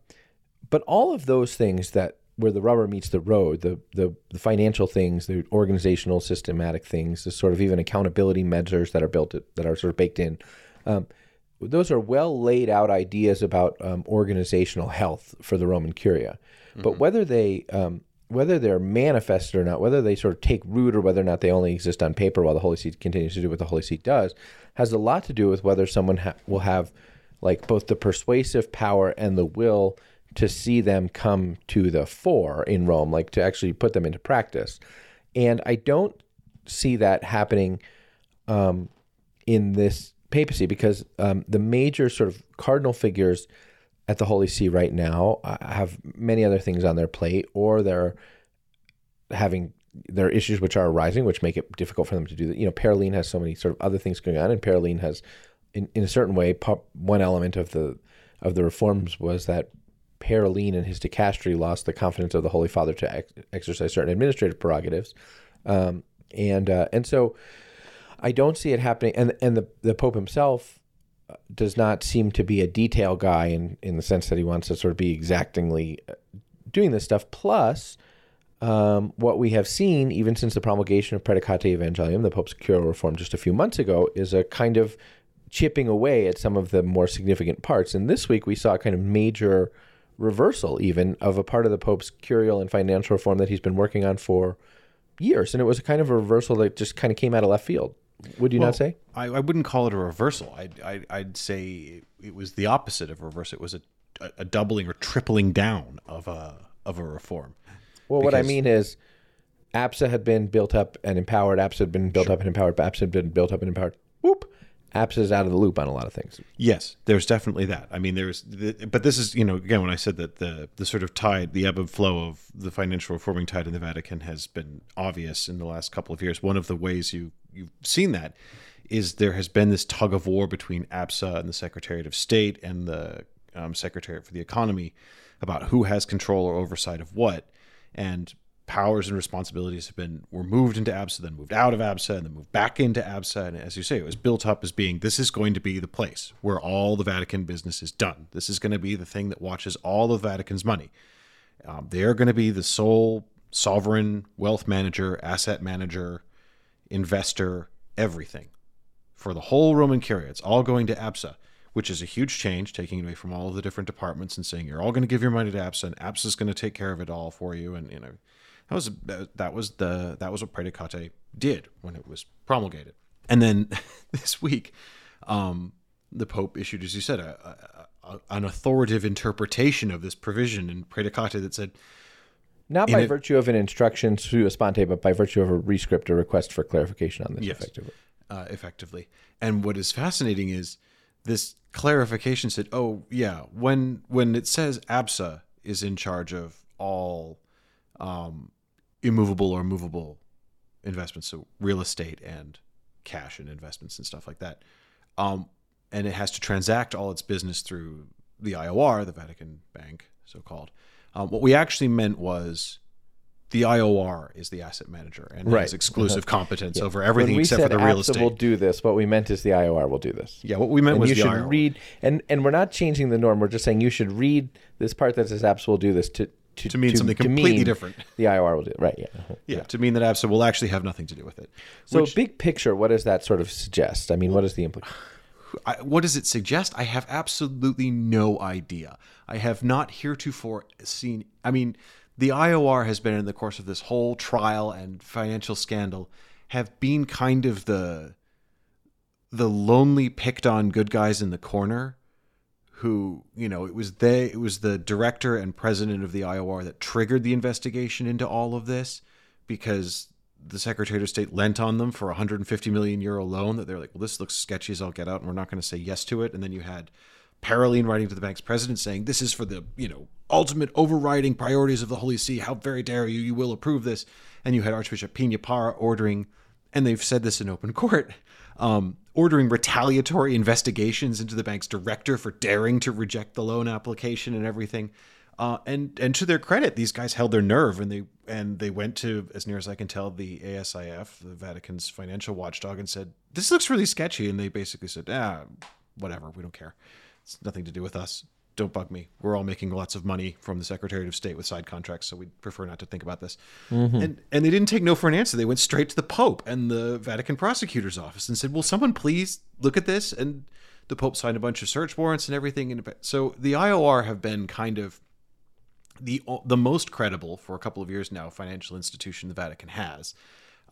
Speaker 2: but all of those things that where the rubber meets the road, the, the the financial things, the organizational, systematic things, the sort of even accountability measures that are built that are sort of baked in, um, those are well laid out ideas about um, organizational health for the Roman Curia. But whether they um, whether they're manifested or not, whether they sort of take root or whether or not they only exist on paper while the Holy See continues to do what the Holy See does, has a lot to do with whether someone ha- will have like both the persuasive power and the will to see them come to the fore in Rome, like to actually put them into practice. And I don't see that happening um, in this papacy because um, the major sort of cardinal figures at the Holy See right now uh, have many other things on their plate, or they're having there are issues which are arising, which make it difficult for them to do that. You know, Parolin has so many sort of other things going on, and Parolin has, in, in a certain way, one element of the of the reforms was that Parolin and his dicastery lost the confidence of the Holy Father to ex- exercise certain administrative prerogatives, um, and uh, and so I don't see it happening. And and the the Pope himself uh, does not seem to be a detail guy in in the sense that he wants to sort of be exactingly uh, doing this stuff. Plus, um, what we have seen, even since the promulgation of Praedicate Evangelium, the Pope's curial reform just a few months ago, is a kind of chipping away at some of the more significant parts. And this week we saw a kind of major reversal, even of a part of the Pope's curial and financial reform that he's been working on for years. And it was a kind of a reversal that just kind of came out of left field. Would you
Speaker 1: Well,
Speaker 2: not say?
Speaker 1: I, I wouldn't call it a reversal. I'd, I'd, I'd say it was the opposite of reverse. It was a, a, doubling or tripling down of a of a reform.
Speaker 2: Well, what I mean is, APSA had been built up and empowered. APSA had been built up and empowered. APSA had been built up and empowered. Whoop. APSA is out of the loop on a lot of things.
Speaker 1: Yes, there's definitely that. I mean, there's, the, but this is, you know, again, when I said that the the sort of tide, the ebb and flow of the financial reforming tide in the Vatican has been obvious in the last couple of years. One of the ways you you've seen that is there has been this tug of war between APSA and the Secretariat of State and the um, Secretariat for the Economy about who has control or oversight of what, and powers and responsibilities have been were moved into APSA, then moved out of APSA, and then moved back into APSA. And as you say, it was built up as being this is going to be the place where all the Vatican business is done. This is going to be the thing that watches all of Vatican's money. Um, they are going to be the sole sovereign wealth manager, asset manager, investor, everything for the whole Roman Curia. It's all going to APSA, which is a huge change, taking away from all of the different departments and saying you're all going to give your money to APSA, and APSA is going to take care of it all for you. And you know, that was that was the that was what Praedicate did when it was promulgated. And then <laughs> this week, um, the Pope issued, as you said, a, a, a, an authoritative interpretation of this provision in Praedicate that said
Speaker 2: Not by virtue of an instruction to a sponte, but by virtue of a rescript or request for clarification on this
Speaker 1: Yes.
Speaker 2: effectively.
Speaker 1: uh, effectively. And what is fascinating is this clarification said, "Oh yeah, when when it says APSA is in charge of all um, immovable or movable investments, so real estate and cash and investments and stuff like that, um, and it has to transact all its business through the IOR, the Vatican Bank, so called. Um, what we actually meant was." The IOR is the asset manager and
Speaker 2: Right.
Speaker 1: has exclusive <laughs> competence over everything except for the real estate.
Speaker 2: will do this, what we meant is the IOR will do this.
Speaker 1: Yeah, what we meant
Speaker 2: And
Speaker 1: was
Speaker 2: you
Speaker 1: the
Speaker 2: should
Speaker 1: IRL.
Speaker 2: read, and and we're not changing the norm. We're just saying you should read this part that says APSA will do this to to,
Speaker 1: To mean something completely
Speaker 2: mean
Speaker 1: different. <laughs>
Speaker 2: The IOR will do it. Right. Yeah. Uh-huh.
Speaker 1: yeah, to mean that APSA will actually have nothing to do with it.
Speaker 2: So
Speaker 1: Which-
Speaker 2: big picture, what does that sort of suggest? I mean, what is the implication?
Speaker 1: I, what does it suggest? I have absolutely no idea. I have not heretofore seen. I mean, the IOR has been in the course of this whole trial and financial scandal have been kind of the the lonely picked on good guys in the corner who you know it was they it was the director and president of the IOR that triggered the investigation into all of this because the Secretary of State lent on them for a 150 million euro loan that they're like, well, this looks sketchy as I'll get out, and we're not going to say yes to it. And then you had Parolin writing to the bank's president saying, this is for the you know ultimate overriding priorities of the Holy See. How very dare you? You will approve this. And you had Archbishop Peña Parra ordering, and they've said this in open court, um, ordering retaliatory investigations into the bank's director for daring to reject the loan application and everything. Uh, and and to their credit, these guys held their nerve and they and they went to, as near as I can tell, the ASIF, the Vatican's financial watchdog, and said, "This looks really sketchy." And they basically said, "Ah, whatever, we don't care. It's nothing to do with us. Don't bug me. We're all making lots of money from the Secretary of State with side contracts, so we'd prefer not to think about this." And and they didn't take no for an answer. They went straight to the Pope and the Vatican prosecutor's office and said, "Will someone please look at this?" And the Pope signed a bunch of search warrants and everything. And so the IOR have been kind of the the most credible for a couple of years now financial institution the Vatican has.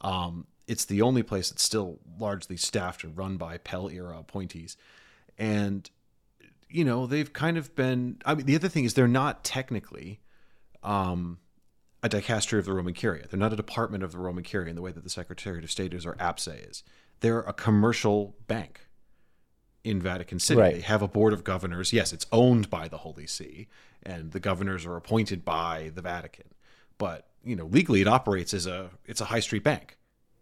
Speaker 1: Um, it's the only place that's still largely staffed and run by Pell era appointees, and you know they've kind of been. I mean, the other thing is they're not technically um, a dicastery of the Roman Curia. They're not a department of the Roman Curia in the way that the Secretary of State is or APSA is. They're a commercial bank in Vatican City.
Speaker 2: Right.
Speaker 1: They have a board of governors. Yes, it's owned by the Holy See, and the governors are appointed by the Vatican. But you know, legally, it operates as a it's a high street bank.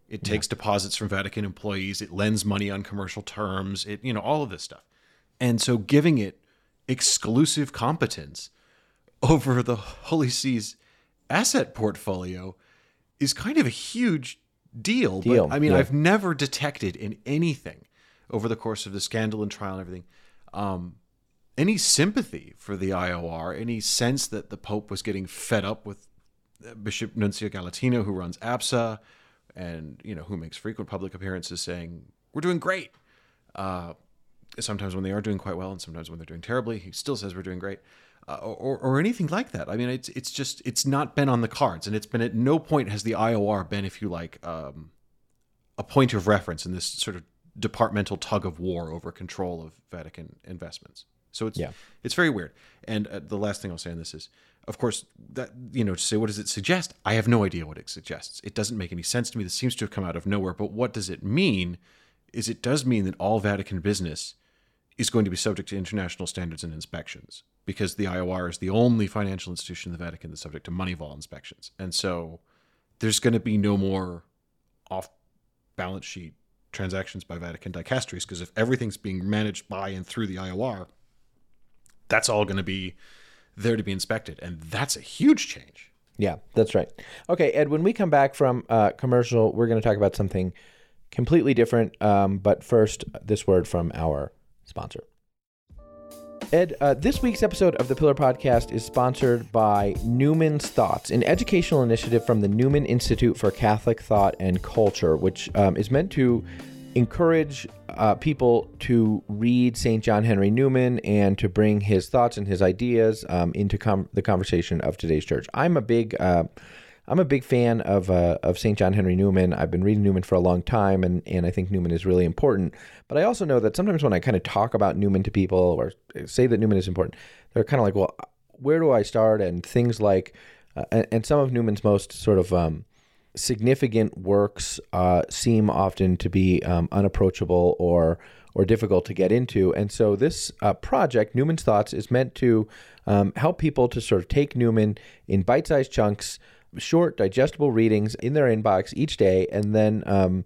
Speaker 1: It takes deposits from Vatican employees. It lends money on commercial terms. It you know all of this stuff, and so giving it exclusive competence over the Holy See's asset portfolio is kind of a huge deal.
Speaker 2: Deal,
Speaker 1: But I mean,
Speaker 2: yeah.
Speaker 1: I've never detected in anything over the course of the scandal and trial and everything, um, any sympathy for the IOR, any sense that the Pope was getting fed up with uh, Bishop Nunzio Galantino, who runs APSA, and you know who makes frequent public appearances saying we're doing great. Uh, sometimes when they are doing quite well, and sometimes when they're doing terribly, he still says we're doing great. Uh, or, or anything like that. I mean, it's it's just it's not been on the cards, and it's been at no point has the IOR been, if you like, um, a point of reference in this sort of departmental tug of war over control of Vatican investments. So it's
Speaker 2: Yeah.
Speaker 1: it's very weird. And uh, the last thing I'll say on this is, of course, that you know, to say what does it suggest? I have no idea what it suggests. It doesn't make any sense to me. This seems to have come out of nowhere. But what does it mean? Is it does mean that all Vatican business is going to be subject to international standards and inspections because the IOR is the only financial institution in the Vatican that's subject to Moneyval inspections. And so there's going to be no more off balance sheet transactions by Vatican dicasteries because if everything's being managed by and through the IOR, that's all going to be there to be inspected. And that's a huge change.
Speaker 2: Yeah, that's right. Okay, Ed, when we come back from uh, commercial, we're going to talk about something completely different. Um, but first, this word from our sponsor. Ed, uh, this week's episode of the Pillar Podcast is sponsored by Newman's Thoughts, an educational initiative from the Newman Institute for Catholic Thought and Culture, which um, is meant to encourage uh, people to read St. John Henry Newman and to bring his thoughts and his ideas um, into com- the conversation of today's church. I'm a big uh, I'm a big fan of uh, of St. John Henry Newman. I've been reading Newman for a long time, and and I think Newman is really important. But I also know that sometimes when I kind of talk about Newman to people or say that Newman is important, they're kind of like, well, where do I start? And things like, uh, and, some of Newman's most sort of um, significant works uh, seem often to be um, unapproachable or or difficult to get into. And so this uh, project, Newman's Thoughts, is meant to um, help people to sort of take Newman in bite-sized chunks, short, digestible readings in their inbox each day, and then um,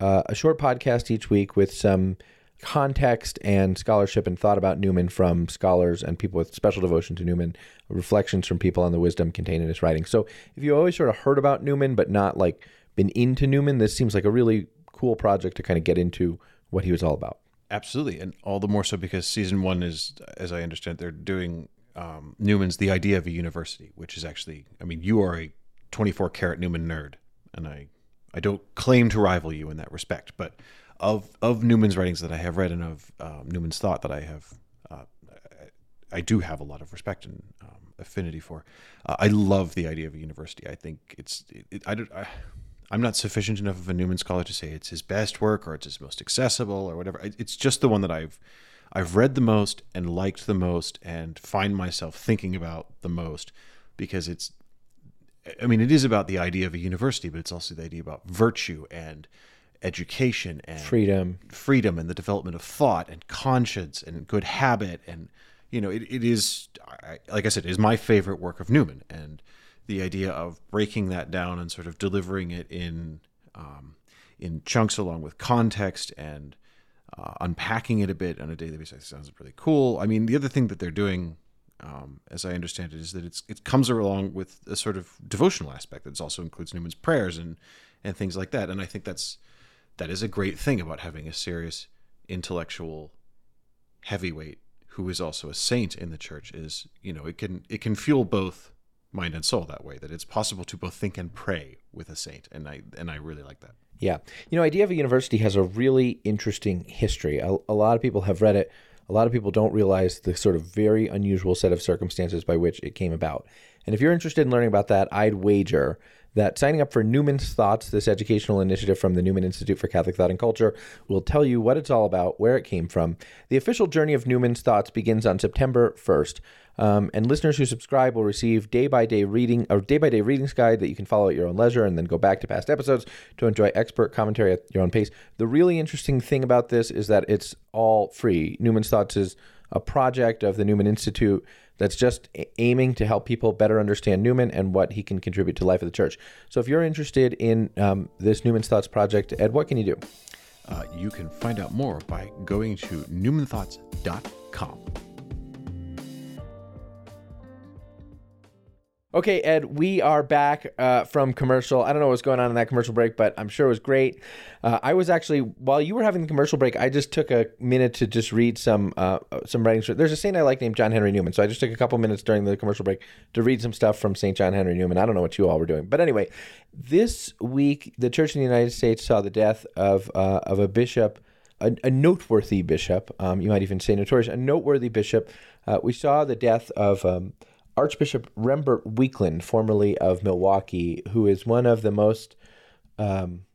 Speaker 2: uh, a short podcast each week with some context and scholarship and thought about Newman from scholars and people with special devotion to Newman, reflections from people on the wisdom contained in his writing. So if you always sort of heard about Newman but not like been into Newman, this seems like a really cool project to kind of get into what he was all about.
Speaker 1: Absolutely, and all the more so because season one is, as I understand, they're doing um, Newman's the idea of a university, which is actually, I mean, you are a 24 karat Newman nerd, and I, I don't claim to rival you in that respect, but of of Newman's writings that I have read and of um, Newman's thought that I have, uh, I, I do have a lot of respect and um, affinity for. Uh, I love the idea of a university. I think it's, it, it, I don't. I, I'm not sufficient enough of a Newman scholar to say it's his best work or it's his most accessible or whatever. It's just the one that I've I've read the most and liked the most and find myself thinking about the most because it's I mean it is about the idea of a university, but it's also the idea about virtue and education and
Speaker 2: Freedom.
Speaker 1: freedom and the development of thought and conscience and good habit and you know it, it is I, like i said it is my favorite work of newman and the idea of breaking that down and sort of delivering it in um, in chunks along with context and uh, unpacking it a bit on a daily basis sounds really cool i mean the other thing that they're doing um, as I understand it, is that it's it comes along with a sort of devotional aspect that also includes Newman's prayers and and things like that. And I think that's that is a great thing about having a serious intellectual heavyweight who is also a saint in the church is you know it can it can fuel both mind and soul that way that it's possible to both think and pray with a saint and I and I really like that.
Speaker 2: Yeah. You know, Idea of a University has a really interesting history. A, a lot of people have read it. A lot of people don't realize the sort of very unusual set of circumstances by which it came about. And if you're interested in learning about that, I'd wager that signing up for Newman's Thoughts, this educational initiative from the Newman Institute for Catholic Thought and Culture, will tell you what it's all about, where it came from. The official journey of Newman's Thoughts begins on September 1st. Um, and listeners who subscribe will receive day by day reading or day by day readings guide that you can follow at your own leisure and then go back to past episodes to enjoy expert commentary at your own pace. The really interesting thing about this is that it's all free. Newman's Thoughts is a project of the Newman Institute that's just aiming to help people better understand Newman and what he can contribute to life of the church. So if you're interested in um, this Newman's Thoughts project, Ed, what can you do?
Speaker 1: Uh, you can find out more by going to newmanthoughts.com.
Speaker 2: Okay, Ed, we are back uh, from commercial. I don't know what's going on in that commercial break, but I'm sure it was great. Uh, I was actually while you were having the commercial break, I just took a minute to just read some uh, some writings. There's a saint I like named John Henry Newman, so I just took a couple minutes during the commercial break to read some stuff from Saint John Henry Newman. I don't know what you all were doing, but anyway, this week the Church in the United States saw the death of uh, of a bishop. A, a noteworthy bishop, um, you might even say notorious, a noteworthy bishop. Uh, we saw the death of um, Archbishop Rembert Weakland, formerly of Milwaukee, who is one of the most, um,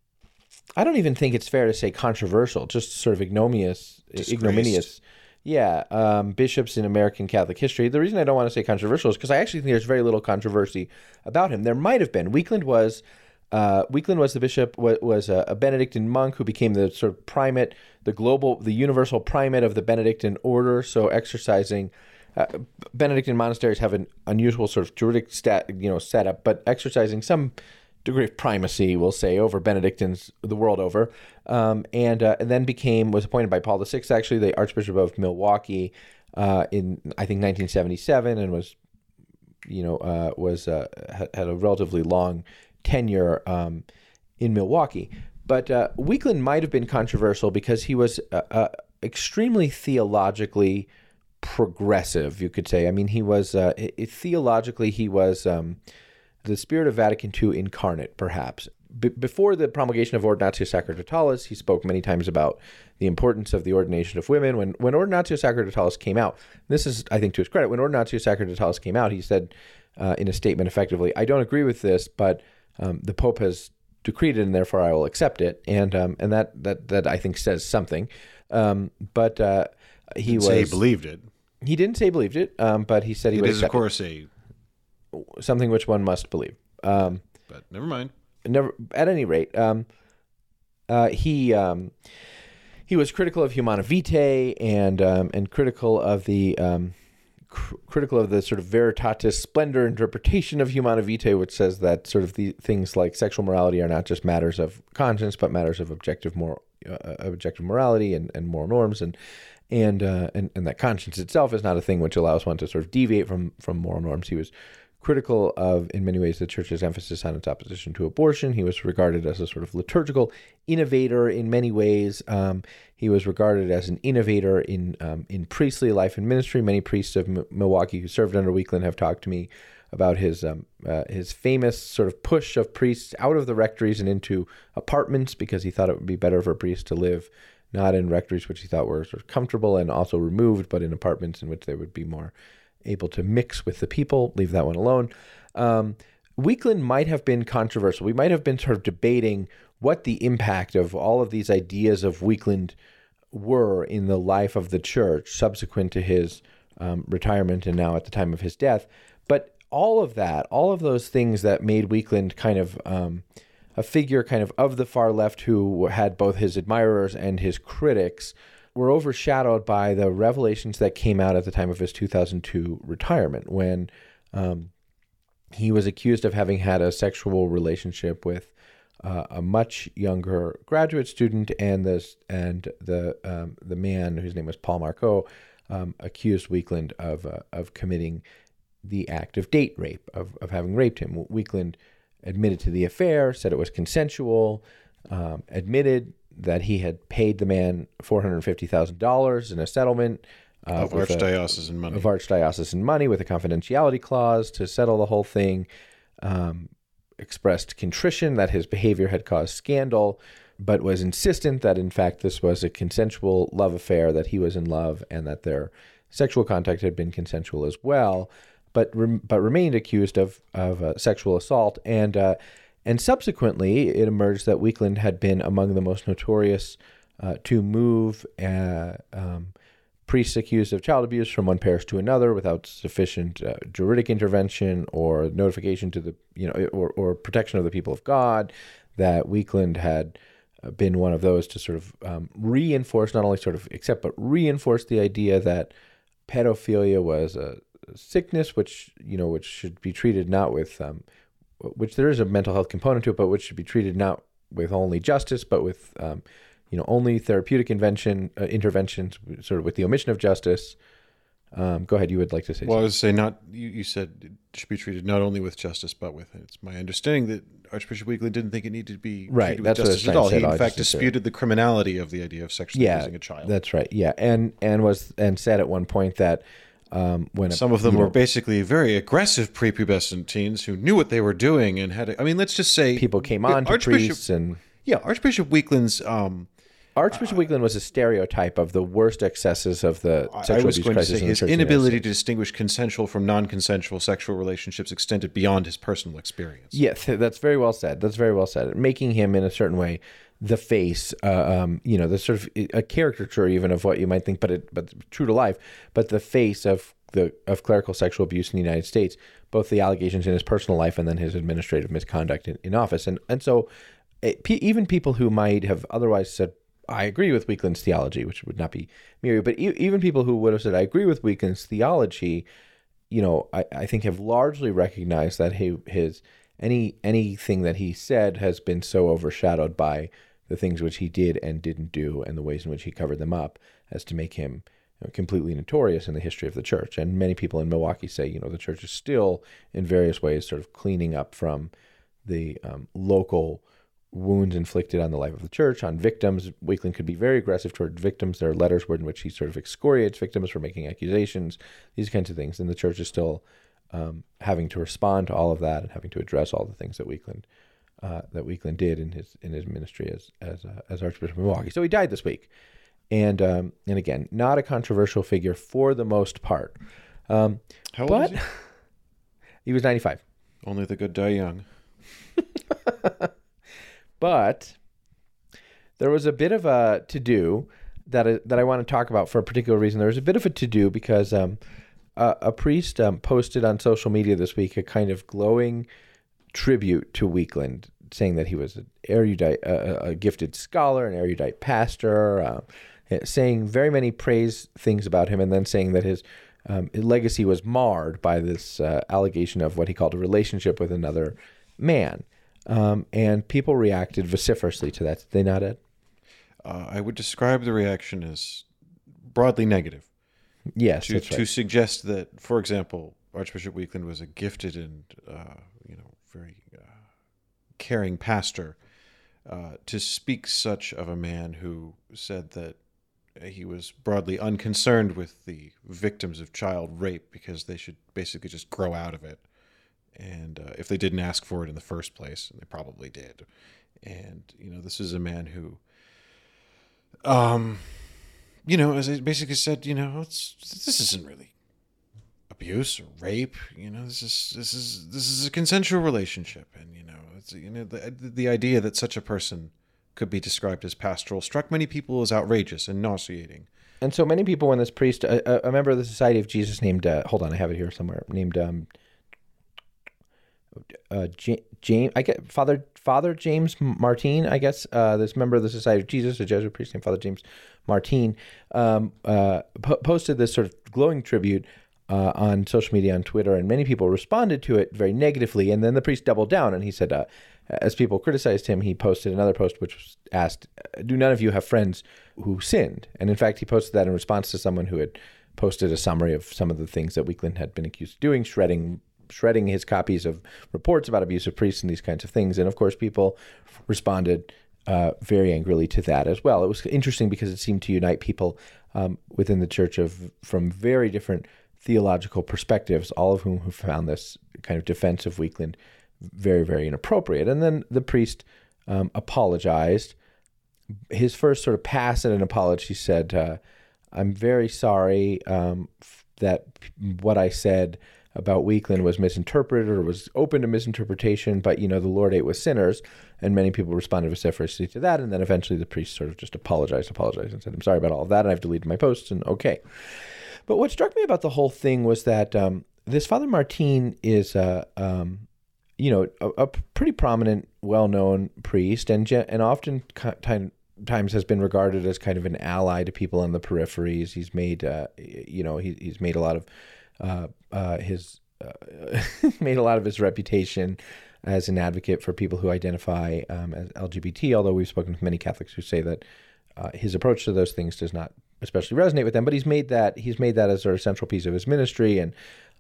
Speaker 2: I don't even think it's fair to say controversial, just sort of ignominious,
Speaker 1: Disgraced.
Speaker 2: ignominious, yeah, um, bishops in American Catholic history. The reason I don't want to say controversial is because I actually think there's very little controversy about him. There might have been. Weakland was. Uh, Weakland was the bishop, was, a Benedictine monk who became the sort of primate, the global, the universal primate of the Benedictine order. So exercising uh, Benedictine monasteries have an unusual sort of juridic stat, you know, setup, but exercising some degree of primacy, we'll say, over Benedictines the world over, um, and, uh, and then became was appointed by Paul VI, actually the Archbishop of Milwaukee, uh, in I think 1977, and was, you know, uh, was uh, had a relatively long tenure um, in Milwaukee. But uh, Weakland might have been controversial because he was extremely theologically progressive, you could say. I mean, he was uh, theologically he was um, the spirit of Vatican II incarnate, perhaps. B- before the promulgation of Ordinatio Sacerdotalis, he spoke many times about the importance of the ordination of women. When when Ordinatio Sacerdotalis came out, this is, I think, to his credit, when Ordinatio Sacerdotalis came out, he said uh, in a statement, effectively, "I don't agree with this, but um, the Pope has decreed it, and therefore I will accept it." And um, and that that that I think says something. Um, but uh, he was
Speaker 1: say he believed it.
Speaker 2: He didn't say he believed it, um, but he said he
Speaker 1: It
Speaker 2: would
Speaker 1: is, of
Speaker 2: it.
Speaker 1: course, a.
Speaker 2: something which one must believe. Um,
Speaker 1: But never mind.
Speaker 2: never, at any rate, um, uh, he um, he was critical of Humanae Vitae and um, and critical of the um, cr- critical of the sort of veritatis splendor interpretation of Humanae Vitae, which says that sort of the things like sexual morality are not just matters of conscience, but matters of objective moral uh, objective morality and, and moral norms and. And, uh, and and that conscience itself is not a thing which allows one to sort of deviate from from moral norms. He was critical of, in many ways, the church's emphasis on its opposition to abortion. He was regarded as a sort of liturgical innovator in many ways. Um, he was regarded as an innovator in um, in priestly life and ministry. Many priests of M- Milwaukee who served under Weakland have talked to me about his um, uh, his famous sort of push of priests out of the rectories and into apartments because he thought it would be better for priests to live not in rectories which he thought were sort of comfortable and also removed, but in apartments in which they would be more able to mix with the people. Leave that one alone. Um, Weakland might have been controversial. We might have been sort of debating what the impact of all of these ideas of Weakland were in the life of the church subsequent to his um, retirement and now at the time of his death. But all of that, all of those things that made Weakland kind of um, a figure kind of of the far left who had both his admirers and his critics were overshadowed by the revelations that came out at the time of his 2002 retirement when um, he was accused of having had a sexual relationship with uh, a much younger graduate student, and this and the um, the man whose name was Paul Marcoux um, accused Weakland of uh, of committing the act of date rape of of having raped him. Weakland admitted to the affair, said it was consensual, um, admitted that he had paid the man four hundred fifty thousand dollars in a settlement uh,
Speaker 1: Of
Speaker 2: a-
Speaker 1: archdiocesan money.
Speaker 2: of archdiocesan money with a confidentiality clause to settle the whole thing. Um, expressed contrition that his behavior had caused scandal, but was insistent that in fact this was a consensual love affair, that he was in love, and that their sexual contact had been consensual as well. But rem- but remained accused of of uh, sexual assault, and uh, and subsequently it emerged that Weakland had been among the most notorious uh, to move. Uh, um, priests accused of child abuse from one parish to another without sufficient uh, juridic intervention or notification to the you know or, or protection of the people of God that Weakland had been one of those to sort of um, reinforce not only sort of accept but reinforce the idea that pedophilia was a sickness which you know which should be treated not with um, which there is a mental health component to it but which should be treated not with only justice but with um, you know only therapeutic invention uh, interventions sort of with the omission of justice Um, go ahead. You would like to say
Speaker 1: Well, I was say not. You, you said it should be treated not only with justice but with. It's my understanding that Archbishop Weakland didn't think it needed to be
Speaker 2: Right,
Speaker 1: treated with
Speaker 2: that's what
Speaker 1: justice at all. He in fact disputed the criminality of the idea of sexually
Speaker 2: yeah,
Speaker 1: abusing a child.
Speaker 2: That's right. Yeah, and and was and said at one point that um, when a,
Speaker 1: Some of them were
Speaker 2: know,
Speaker 1: basically very aggressive prepubescent teens who knew what they were doing and had. A, I mean, let's just say
Speaker 2: people came on to
Speaker 1: Archbishop.
Speaker 2: priests and
Speaker 1: Yeah, Archbishop Weakland's. Um,
Speaker 2: Archbishop Weakland was a stereotype of the worst excesses of the
Speaker 1: I
Speaker 2: sexual
Speaker 1: was
Speaker 2: abuse
Speaker 1: going to
Speaker 2: crisis
Speaker 1: say
Speaker 2: in the
Speaker 1: his
Speaker 2: church. in
Speaker 1: inability to distinguish consensual from non-consensual sexual relationships extended beyond his personal experience.
Speaker 2: Yes, that's very well said. That's very well said. Making him in a certain way the face, uh, um, you know, the sort of a caricature even of what you might think, but it, but true to life, but the face of the of clerical sexual abuse in the United States, both the allegations in his personal life and then his administrative misconduct in, in office, and and so it, pe- even people who might have otherwise said. I agree with Weakland's theology, which would not be Miri, but e- even people who would have said, I agree with Weakland's theology, you know, I, I think have largely recognized that he, his any anything that he said has been so overshadowed by the things which he did and didn't do and the ways in which he covered them up as to make him completely notorious in the history of the church. And many people in Milwaukee say, you know, the church is still in various ways sort of cleaning up from the um, local wounds inflicted on the life of the church, on victims. Weakland could be very aggressive toward victims. There are letters in which he sort of excoriates victims for making accusations, these kinds of things. And the church is still um, having to respond to all of that and having to address all the things that Weakland uh, that Weakland did in his in his ministry as as uh, as Archbishop of Milwaukee. So he died this week, and um, and again, not a controversial figure for the most part. Um,
Speaker 1: How old is he? <laughs>
Speaker 2: he was ninety five.
Speaker 1: Only the good die young. <laughs>
Speaker 2: But there was a bit of a to do that I, that I want to talk about for a particular reason. There was a bit of a to do because um, a, a priest um, posted on social media this week a kind of glowing tribute to Weakland, saying that he was an erudite, a, a gifted scholar, an erudite pastor, uh, saying very many praise things about him, and then saying that his um, his legacy was marred by this uh, allegation of what he called a relationship with another man. Um, and people reacted vociferously to that. Did they not, Ed?
Speaker 1: Uh, I would describe the reaction as broadly negative.
Speaker 2: Yes,
Speaker 1: To,
Speaker 2: right.
Speaker 1: to suggest that, for example, Archbishop Weakland was a gifted and uh, you know very uh, caring pastor. Uh, to speak such of a man who said that he was broadly unconcerned with the victims of child rape because they should basically just grow out of it. And uh, if they didn't ask for it in the first place, and they probably did. And, you know, this is a man who, um, you know, as I basically said, you know, it's, this isn't really abuse or rape. You know, this is this is this is a consensual relationship, and you know, it's you know the the idea that such a person could be described as pastoral struck many people as outrageous and nauseating.
Speaker 2: And so many people, when this priest, a, a- a member of the Society of Jesus named, uh, hold on, I have it here somewhere, named um, uh, James, I get Father Father James Martin, I guess, uh, this member of the Society of Jesus, a Jesuit priest named Father James Martin, um, uh, po- posted this sort of glowing tribute uh, on social media, on Twitter, and many people responded to it very negatively. And then the priest doubled down and he said, uh, as people criticized him, he posted another post which was asked, "Do none of you have friends who sinned?" And in fact, he posted that in response to someone who had posted a summary of some of the things that Weakland had been accused of doing, shredding shredding his copies of reports about abuse of priests and these kinds of things. And of course, people responded uh, very angrily to that as well. It was interesting because it seemed to unite people um, within the church of from very different theological perspectives, all of whom who found this kind of defense of Weakland very, very inappropriate. And then the priest um, apologized. His first sort of pass at an apology said, uh, "I'm very sorry um, that what I said." About Weakland was misinterpreted or was open to misinterpretation, but you know, the Lord ate with sinners, and many people responded vociferously to that, and then eventually the priest sort of just apologized, apologized, and said, I'm sorry about all of that, and I've deleted my posts, and okay. But what struck me about the whole thing was that um, this Father Martin is a, um, you know, a, a pretty prominent, well-known priest, and and often ki- time, times has been regarded as kind of an ally to people on the peripheries. He's made, uh, you know, he, he's made a lot of uh, uh, his uh, <laughs> made a lot of his reputation as an advocate for people who identify um, as LGBT. Although we've spoken with many Catholics who say that uh, his approach to those things does not especially resonate with them. But he's made that he's made that as sort of central piece of his ministry and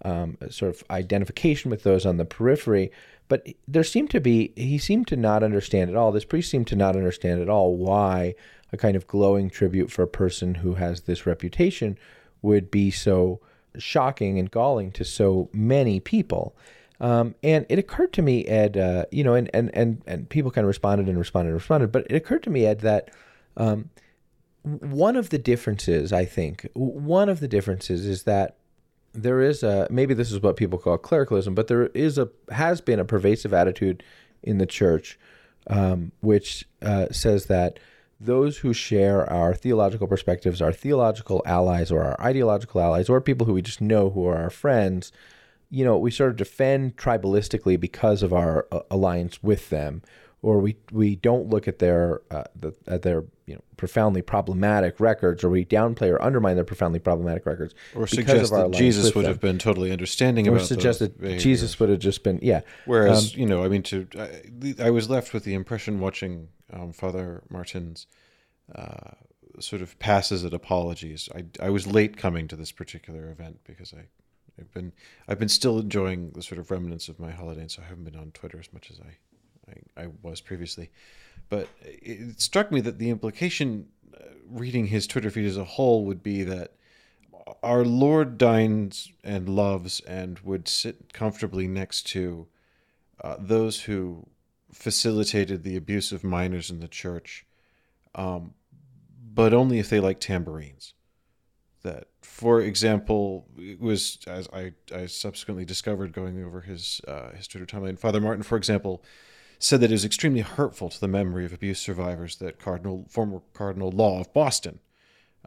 Speaker 2: um, sort of identification with those on the periphery. But there seemed to be he seemed to not understand at all. This priest seemed to not understand at all why a kind of glowing tribute for a person who has this reputation would be so shocking and galling to so many people. Um, and it occurred to me, Ed, uh, you know, and, and, and, and people kind of responded and responded and responded, but it occurred to me, Ed, that um, one of the differences, I think, one of the differences is that there is a, maybe this is what people call clericalism, but there is a, has been a pervasive attitude in the church um, which uh, says that those who share our theological perspectives, our theological allies or our ideological allies, or people who we just know who are our friends, you know, we sort of defend tribalistically because of our uh, alliance with them, or we we don't look at their uh, the, at their you know profoundly problematic records, or we downplay or undermine their profoundly problematic records,
Speaker 1: or suggest that Jesus would them. have been totally understanding
Speaker 2: or
Speaker 1: about
Speaker 2: suggest that
Speaker 1: behaviors.
Speaker 2: Jesus would have just been yeah.
Speaker 1: Whereas um, you know, I mean, to I, I, was left with the impression watching um, Father Martin's. Uh, sort of passes at apologies. I, I was late coming to this particular event because I I've been I've been still enjoying the sort of remnants of my holiday, and so I haven't been on Twitter as much as I I, I was previously. But it struck me that the implication, uh, reading his Twitter feed as a whole, would be that our Lord dines and loves and would sit comfortably next to uh, those who facilitated the abuse of minors in the church, um, but only if they like tambourines that. For example, it was as I, I subsequently discovered going over his uh, his Twitter timeline. Father Martin, for example, said that it is extremely hurtful to the memory of abuse survivors that Cardinal former Cardinal Law of Boston,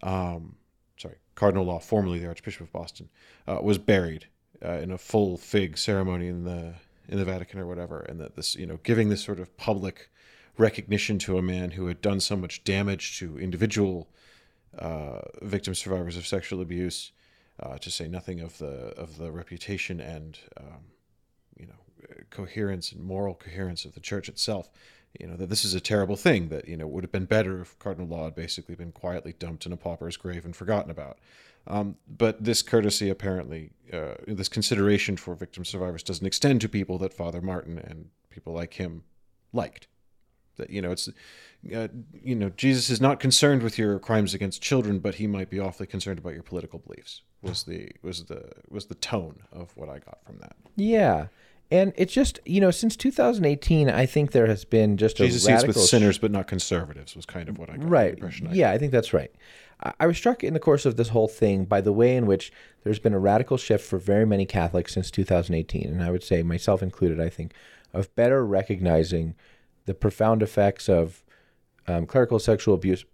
Speaker 1: um, sorry, Cardinal Law, formerly the Archbishop of Boston, uh, was buried uh, in a full fig ceremony in the in the Vatican or whatever, and that this you know giving this sort of public recognition to a man who had done so much damage to individual uh, victim survivors of sexual abuse, uh, to say nothing of the of the reputation and um, you know coherence and moral coherence of the church itself. You know that this is a terrible thing. That you know would have been better if Cardinal Law had basically been quietly dumped in a pauper's grave and forgotten about. Um, but this courtesy, apparently, uh, this consideration for victim survivors doesn't extend to people that Father Martin and people like him liked. That you know, it's uh, you know, Jesus is not concerned with your crimes against children, but he might be awfully concerned about your political beliefs. Was the was the was the tone of what I got from that?
Speaker 2: Yeah. And it's just you know since 2018, I think there has been just
Speaker 1: Jesus
Speaker 2: a radical
Speaker 1: sees with sinners, but not conservatives. Was kind of what I got.
Speaker 2: Right.
Speaker 1: impression
Speaker 2: I yeah, I think that's right. I was struck in the course of this whole thing by the way in which there's been a radical shift for very many Catholics since 2018, and I would say myself included. I think of better recognizing the profound effects of um, clerical sexual abuse,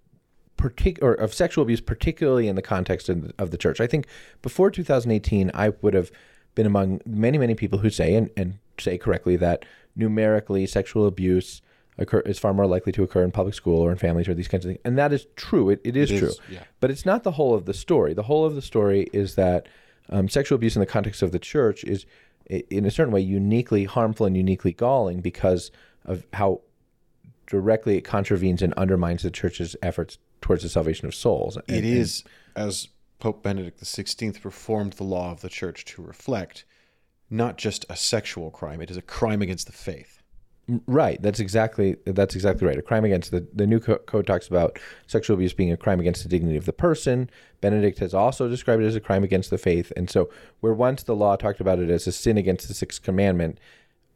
Speaker 2: partic- or of sexual abuse, particularly in the context of the, of the church. I think before 2018, I would have been among many, many people who say and, and say correctly that numerically sexual abuse occur is far more likely to occur in public school or in families or these kinds of things. And that is true. It, it is it true. Is, yeah. But it's not the whole of the story. The whole of the story is that um, sexual abuse in the context of the church is, in a certain way, uniquely harmful and uniquely galling because of how directly it contravenes and undermines the church's efforts towards the salvation of souls.
Speaker 1: And, it is, as Pope Benedict XVI reformed the law of the church to reflect, not just a sexual crime; it is a crime against the faith.
Speaker 2: Right. That's exactly that's exactly right. A crime against the the new code talks about sexual abuse being a crime against the dignity of the person. Benedict has also described it as a crime against the faith. And so, where once the law talked about it as a sin against the sixth commandment,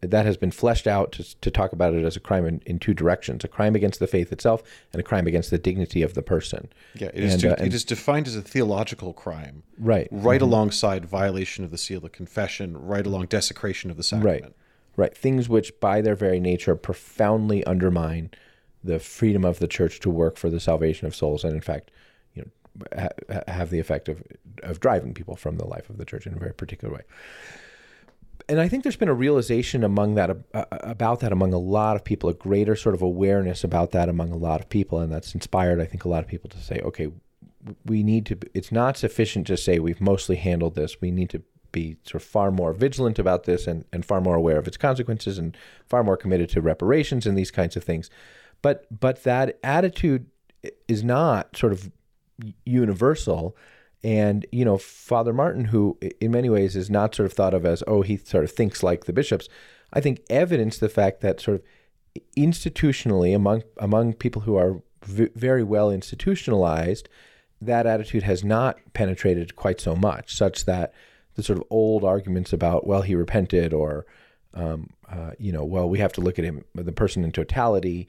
Speaker 2: that has been fleshed out to, to talk about it as a crime in, in two directions a crime against the faith itself and a crime against the dignity of the person.
Speaker 1: Yeah, it is, and, to, uh, it is defined as a theological crime.
Speaker 2: Right.
Speaker 1: Right mm-hmm. alongside violation of the seal of confession, right along desecration of the sacrament.
Speaker 2: Right. Right. Things which, by their very nature, profoundly undermine the freedom of the church to work for the salvation of souls and, in fact, you know, ha- have the effect of, of driving people from the life of the church in a very particular way and I think there's been a realization among that uh, about that among a lot of people, a greater sort of awareness about that among a lot of people, and that's inspired, I think, a lot of people to say, okay, we need to. It's not sufficient to say we've mostly handled this. We need to be sort of far more vigilant about this and, and far more aware of its consequences and far more committed to reparations and these kinds of things. But but that attitude is not sort of universal. And you know, Father Martin, who in many ways is not sort of thought of as oh he sort of thinks like the bishops, I think evidence the fact that sort of institutionally among among people who are v- very well institutionalized, that attitude has not penetrated quite so much, such that the sort of old arguments about well he repented or um, uh, you know well we have to look at him the person in totality,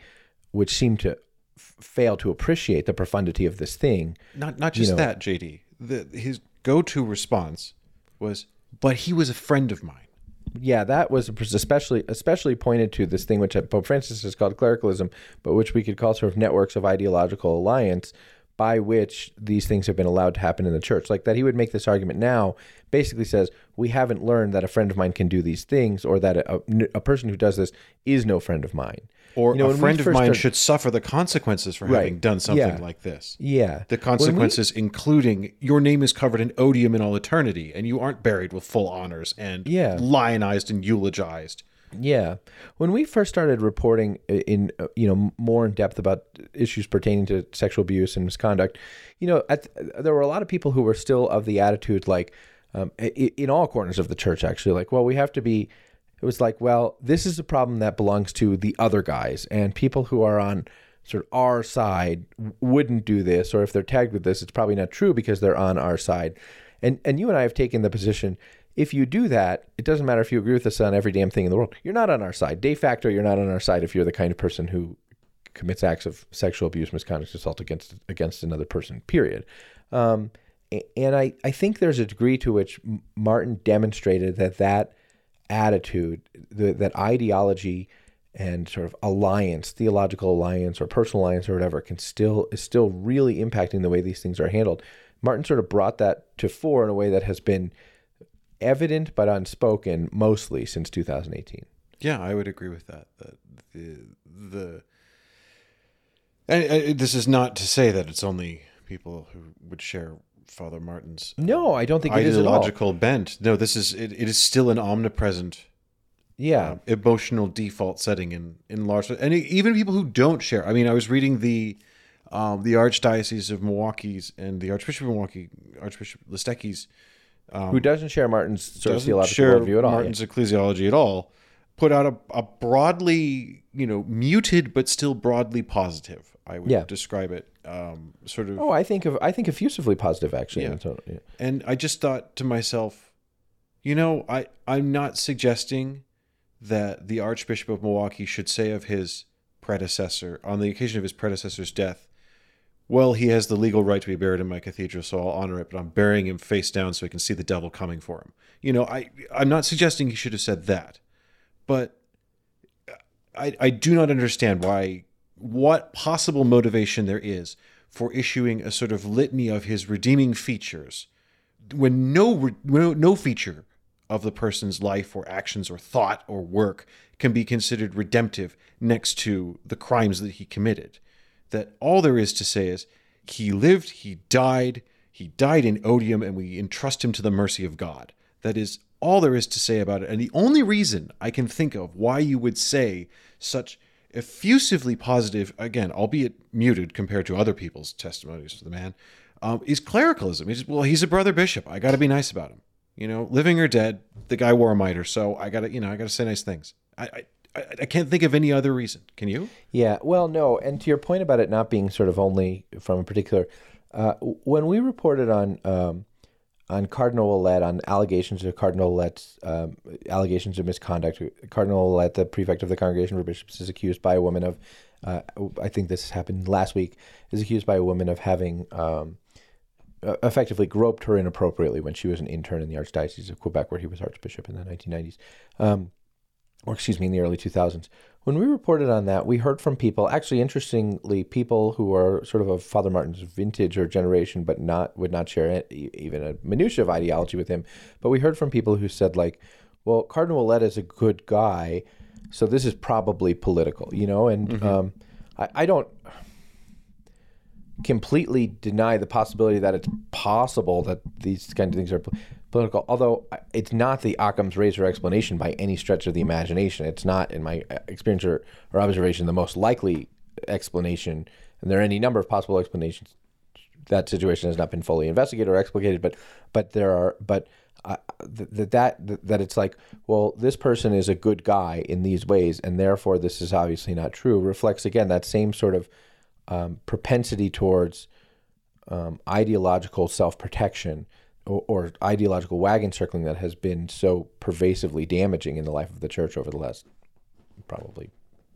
Speaker 2: which seem to f- fail to appreciate the profundity of this thing.
Speaker 1: Not not just
Speaker 2: know-
Speaker 1: that, JD. The, his go-to response was, "But he was a friend of mine."
Speaker 2: yeah, that was especially especially pointed to this thing which uh, Pope Francis has called clericalism, but which we could call sort of networks of ideological alliance by which these things have been allowed to happen in the church. Like that he would make this argument now basically says we haven't learned that a friend of mine can do these things or that a, a person who does this is no friend of mine.
Speaker 1: Or
Speaker 2: You know,
Speaker 1: a friend of mine
Speaker 2: started-
Speaker 1: should suffer the consequences for
Speaker 2: Right.
Speaker 1: having done something
Speaker 2: Yeah.
Speaker 1: like this.
Speaker 2: Yeah.
Speaker 1: The consequences, including your name is covered in odium in all eternity, and you aren't buried with full honors and
Speaker 2: Yeah.
Speaker 1: lionized and eulogized.
Speaker 2: Yeah, when we first started reporting in uh, you know more in depth about issues pertaining to sexual abuse and misconduct, you know, at, there were a lot of people who were still of the attitude like um, in all corners of the church actually like, well, we have to be. It was like, well, this is a problem that belongs to the other guys, and people who are on sort of our side wouldn't do this, or if they're tagged with this, it's probably not true because they're on our side. And and you and I have taken the position if you do that, it doesn't matter if you agree with us on every damn thing in the world. You're not on our side. De facto, you're not on our side if you're the kind of person who commits acts of sexual abuse, misconduct, assault against against another person. Period. Um, and I, I think there's a degree to which Martin demonstrated that that attitude, the, that ideology, and sort of alliance, theological alliance or personal alliance or whatever, can still is still really impacting the way these things are handled. Martin sort of brought that to fore in a way that has been evident but unspoken mostly since 2018.
Speaker 1: Yeah, I would agree with that. That the the this is not to say that it's only people who would share Father Martin's
Speaker 2: No, I don't think it is
Speaker 1: ideological bent. No, this is it, it is still an omnipresent
Speaker 2: Yeah,
Speaker 1: uh, emotional default setting in in large and even people who don't share. I mean, I was reading the um, the Archdiocese of Milwaukee's and the Archbishop of Milwaukee, Archbishop Listecki's
Speaker 2: who doesn't share Martin's sort of theological
Speaker 1: share
Speaker 2: worldview at all?
Speaker 1: Martin's ecclesiology at all, put out a, a broadly, you know, muted but still broadly positive. I would
Speaker 2: Yeah.
Speaker 1: describe it, um, sort of.
Speaker 2: Oh, I think of I think effusively positive actually.
Speaker 1: Yeah.
Speaker 2: What- yeah.
Speaker 1: And I just thought to myself, you know, I I'm not suggesting that the Archbishop of Milwaukee should say of his predecessor on the occasion of his predecessor's death. Well, he has the legal right to be buried in my cathedral, so I'll honor it, but I'm burying him face down so he can see the devil coming for him. You know, I I'm not suggesting he should have said that, but I I do not understand why what possible motivation there is for issuing a sort of litany of his redeeming features when no no, no feature of the person's life or actions or thought or work can be considered redemptive next to the crimes that he committed that all there is to say is he lived he died he died in odium and we entrust him to the mercy of god. That is all there is to say about it. And the only reason i can think of why you would say such effusively positive again albeit muted compared to other people's testimonies to the man um, is clericalism. Well he's a brother bishop. I got to be nice about him. You know living or dead the guy wore a mitre so i gotta you know i gotta say nice things. I i, I, I can't think of any other reason can you
Speaker 2: Yeah, well, no, and to your point about it not being sort of only from a particular, uh, when we reported on um, on Cardinal Ouellet on allegations of Cardinal Ouellet's um, allegations of misconduct, Cardinal Ouellet, the prefect of the Congregation for Bishops, is accused by a woman of, uh, I think this happened last week, is accused by a woman of having. Um, effectively groped her inappropriately when she was an intern in the Archdiocese of Quebec, where he was Archbishop in the 1990s. Um, or excuse me, in the early 2000s. When we reported on that, we heard from people, actually, interestingly, people who are sort of of Father Martin's vintage or generation, but not would not share even a minutia of ideology with him. But we heard from people who said, like, well, Cardinal Ouellet is a good guy, so this is probably political, you know? And um, I, I don't completely deny the possibility that it's possible that these kind of things are political. Although it's not the Occam's razor explanation by any stretch of the imagination. It's not, in my uh, experience or, or observation, the most likely explanation. And there are any number of possible explanations that situation has not been fully investigated or explicated, but but there are but uh, that that that it's like well this person is a good guy in these ways and therefore this is obviously not true reflects again that same sort of um, propensity towards um, ideological self-protection or, or, ideological wagon circling that has been so pervasively damaging in the life of the church over the last probably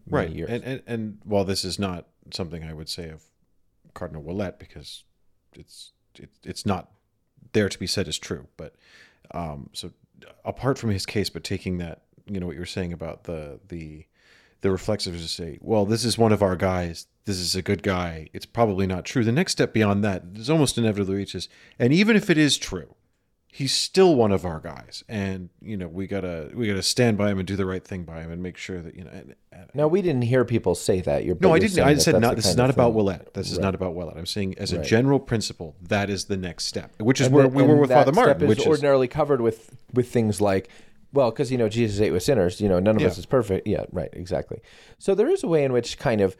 Speaker 1: right
Speaker 2: years.
Speaker 1: And, and and while this is not something I would say of Cardinal Ouellet because it's it, it's not there to be said as true, but um, so apart from his case, but taking that, you know, what you're saying about the the the reflexive is to say, well, this is one of our guys. This is a good guy. It's probably not true. The next step beyond that is almost inevitably reaches, and even if it is true, he's still one of our guys, and you know we gotta we gotta stand by him and do the right thing by him and make sure that you know. And, and,
Speaker 2: no, we didn't hear people say that. You're,
Speaker 1: no, I didn't. I said not. This is not about. Ouellet. This is
Speaker 2: Right.
Speaker 1: not about Ouellet. I'm saying as a
Speaker 2: Right.
Speaker 1: general principle, that is the next step, which is
Speaker 2: And
Speaker 1: where
Speaker 2: that-
Speaker 1: we were with Father Martin,
Speaker 2: is
Speaker 1: which is
Speaker 2: ordinarily covered with with things like, well, because you know Jesus ate with sinners. You know, none of us is perfect. Yeah, right, exactly. So there is a way in which kind of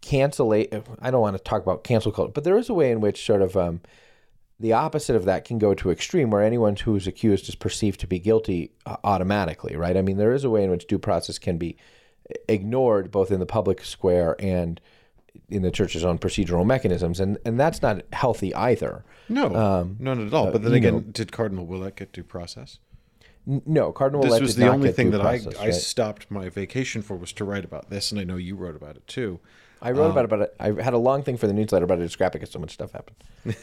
Speaker 2: cancel. I don't want to talk about cancel culture, but there is a way in which sort of um, the opposite of that can go to extreme, where anyone who is accused is perceived to be guilty uh, automatically. Right. I mean, there is a way in which due process can be ignored both in the public square and in the church's own procedural mechanisms, and and that's not healthy either.
Speaker 1: no,
Speaker 2: um,
Speaker 1: none at all. But then again,
Speaker 2: know-
Speaker 1: did Cardinal Ouellet get due process?
Speaker 2: No, Cardinal
Speaker 1: this was the only thing that I,
Speaker 2: process,
Speaker 1: I
Speaker 2: right?
Speaker 1: stopped my vacation for was to write about this, and I know you wrote about it too.
Speaker 2: I wrote about it, um, but I had a long thing for the newsletter, but I had to scrap it because so much stuff happened. <laughs>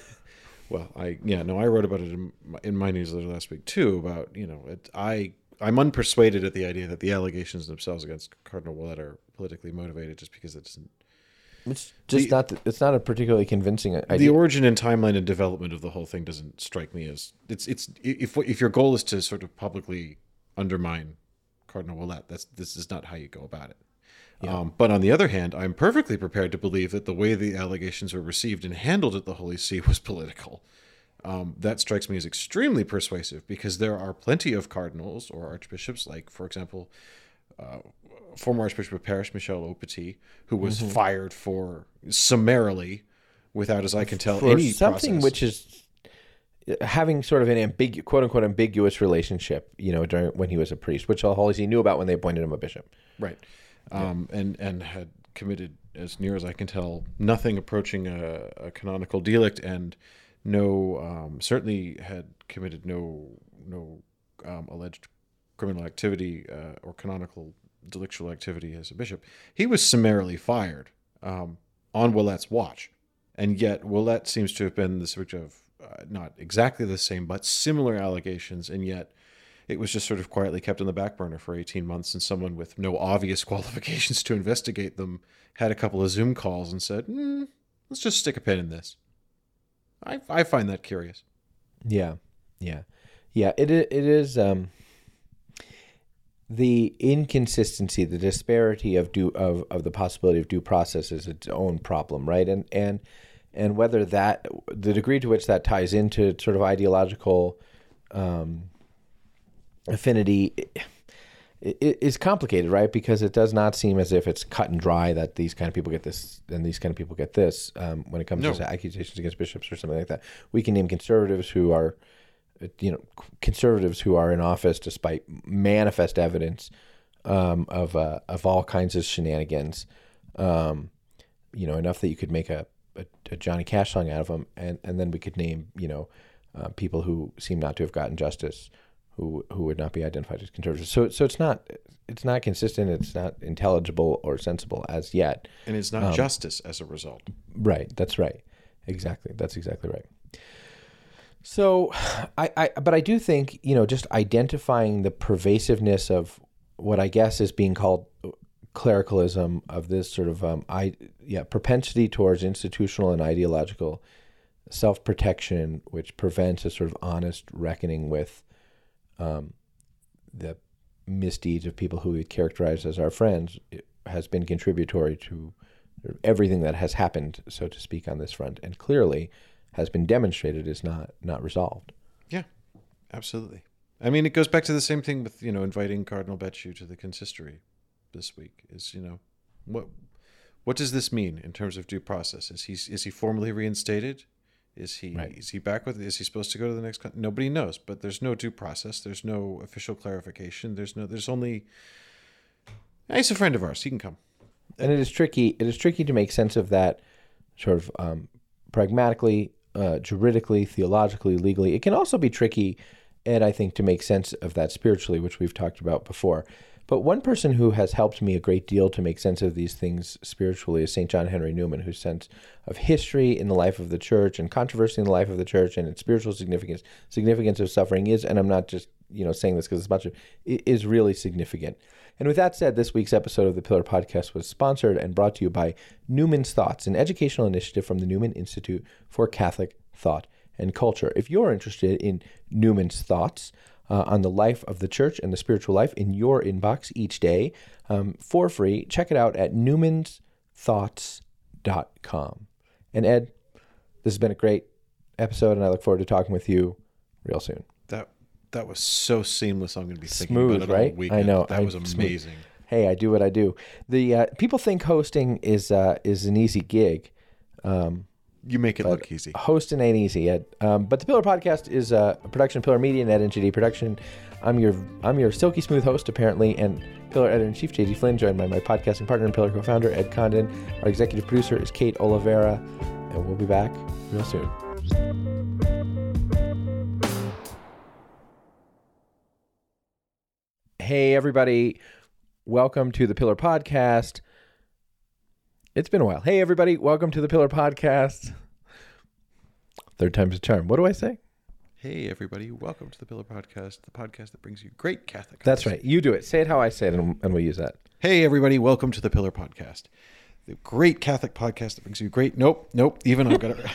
Speaker 1: Well, I yeah no, I wrote about it in my, in my newsletter last week too. About you know, it, I I'm unpersuaded at the idea that the allegations themselves against Cardinal Ouellet are politically motivated, just because it doesn't.
Speaker 2: It's just
Speaker 1: The-
Speaker 2: not. It's not a particularly convincing idea.
Speaker 1: The origin and timeline and development of the whole thing doesn't strike me as it's it's if if your goal is to sort of publicly undermine Cardinal Ouellet, that's this is not how you go about it. Um, but on the other hand, I'm perfectly prepared to believe that the way the allegations were received and handled at the Holy See <laughs> was political. Um, that strikes me as extremely persuasive because there are plenty of cardinals or archbishops, like, for example, uh, former Archbishop of Paris, Michel Aupetit, who was
Speaker 2: Mm-hmm.
Speaker 1: fired for summarily, without, as I can tell,
Speaker 2: for
Speaker 1: any
Speaker 2: something
Speaker 1: process.
Speaker 2: which is uh, having sort of an ambiguous, quote unquote, ambiguous relationship. You know, during when he was a priest, which Holy See knew about when they appointed him a bishop.
Speaker 1: right, um, and and had committed, as near as I can tell, nothing approaching a, a canonical delict, and no, um, certainly had committed no no um, alleged criminal activity uh, or canonical delictual activity as a bishop. He was summarily fired um, on Ouellet's watch, and yet Ouellet seems to have been the subject of uh, not exactly the same, but similar allegations, and yet it was just sort of quietly kept on the back burner for 18 months, and someone with no obvious <laughs> qualifications to investigate them had a couple of Zoom calls and said, mm, "Let's just stick a pin in this." I I find that curious.
Speaker 2: Yeah, yeah, yeah. It it is um, the inconsistency, the disparity of due of, of the possibility of due process is its own problem, right? And and and whether that the degree to which that ties into sort of ideological um, affinity is complicated, right? Because it does not seem as if it's cut and dry that these kind of people get this and these kind of people get this um, when it comes
Speaker 1: No.
Speaker 2: to accusations against bishops or something like that. We can name conservatives who are, you know, conservatives who are in office despite manifest evidence um, of uh, of all kinds of shenanigans. Um, you know, enough that you could make a, a, a Johnny Cash song out of them, and and then we could name you know uh, people who seem not to have gotten justice, who who would not be identified as conservatives. So so it's not it's not consistent. It's not intelligible or sensible as yet.
Speaker 1: And it's not justice as a result.
Speaker 2: Right. That's right. Exactly. That's exactly right. So, <sighs> I, I, but I do think you know just identifying the pervasiveness of what I guess is being called clericalism of this sort of um, I yeah propensity towards institutional and ideological self protection, which prevents a sort of honest reckoning with um, the misdeeds of people who we characterize as our friends, has been contributory to everything that has happened, so to speak, on this front, and clearly has been demonstrated is not not resolved.
Speaker 1: Yeah, absolutely. I mean, it goes back to the same thing with you know inviting Cardinal Becciu to the consistory this week. Is you know what what does this mean in terms of due process? Is he is he formally reinstated? Is he
Speaker 2: Right.
Speaker 1: is he back with? Is he supposed to go to the next? Con- Nobody knows. But there's no due process. There's no official clarification. There's no. There's only. "Ah, He's a friend of ours. He can come.
Speaker 2: and it is tricky. It is tricky to make sense of that, sort of um, pragmatically, uh, juridically, theologically, legally. It can also be tricky, and I think, to make sense of that spiritually, which we've talked about before. But one person who has helped me a great deal to make sense of these things spiritually is St. John Henry Newman, whose sense of history in the life of the church and controversy in the life of the church and its spiritual significance, significance of suffering is, and I'm not just you know saying this because it's much is really significant. And with that said, this week's episode of the Pillar Podcast was sponsored and brought to you by Newman's Thoughts, an educational initiative from the Newman Institute for Catholic Thought and Culture. If you're interested in Newman's Thoughts, uh, on the life of the church and the spiritual life in your inbox each day um, for free. Check it out at newmansthoughts.com. And Ed, this has been a great episode, and I look forward to talking with you real soon.
Speaker 1: That was so seamless. I'm going to be thinking
Speaker 2: Smooth,
Speaker 1: about it
Speaker 2: right?
Speaker 1: all weekend.
Speaker 2: I know.
Speaker 1: That
Speaker 2: I-
Speaker 1: was
Speaker 2: smooth.
Speaker 1: amazing.
Speaker 2: Hey, I do what I do. The uh, people think hosting is uh, is an easy gig. Um,
Speaker 1: You make it look easy.
Speaker 2: hosting ain't easy yet. Um, but the Pillar Podcast is a production of Pillar Media and Ed NGD production. I'm your I'm your silky smooth host apparently, and Pillar editor in chief JD Flynn, joined by my podcasting partner and Pillar co-founder Ed Condon. Our executive producer is Kate Oliveira, and we'll be back real soon. Hey everybody, welcome to the Pillar Podcast. It's been a while. Hey everybody, welcome to the Pillar Podcast. Third time's a charm. What do I say?
Speaker 1: Hey everybody, welcome to the Pillar Podcast, the podcast that brings you great Catholic.
Speaker 2: That's right. You do it. Say it how I say it, and, and we'll use that.
Speaker 1: Hey everybody, welcome to the Pillar Podcast, the great Catholic podcast that brings you great. Nope, nope. Even I've got it.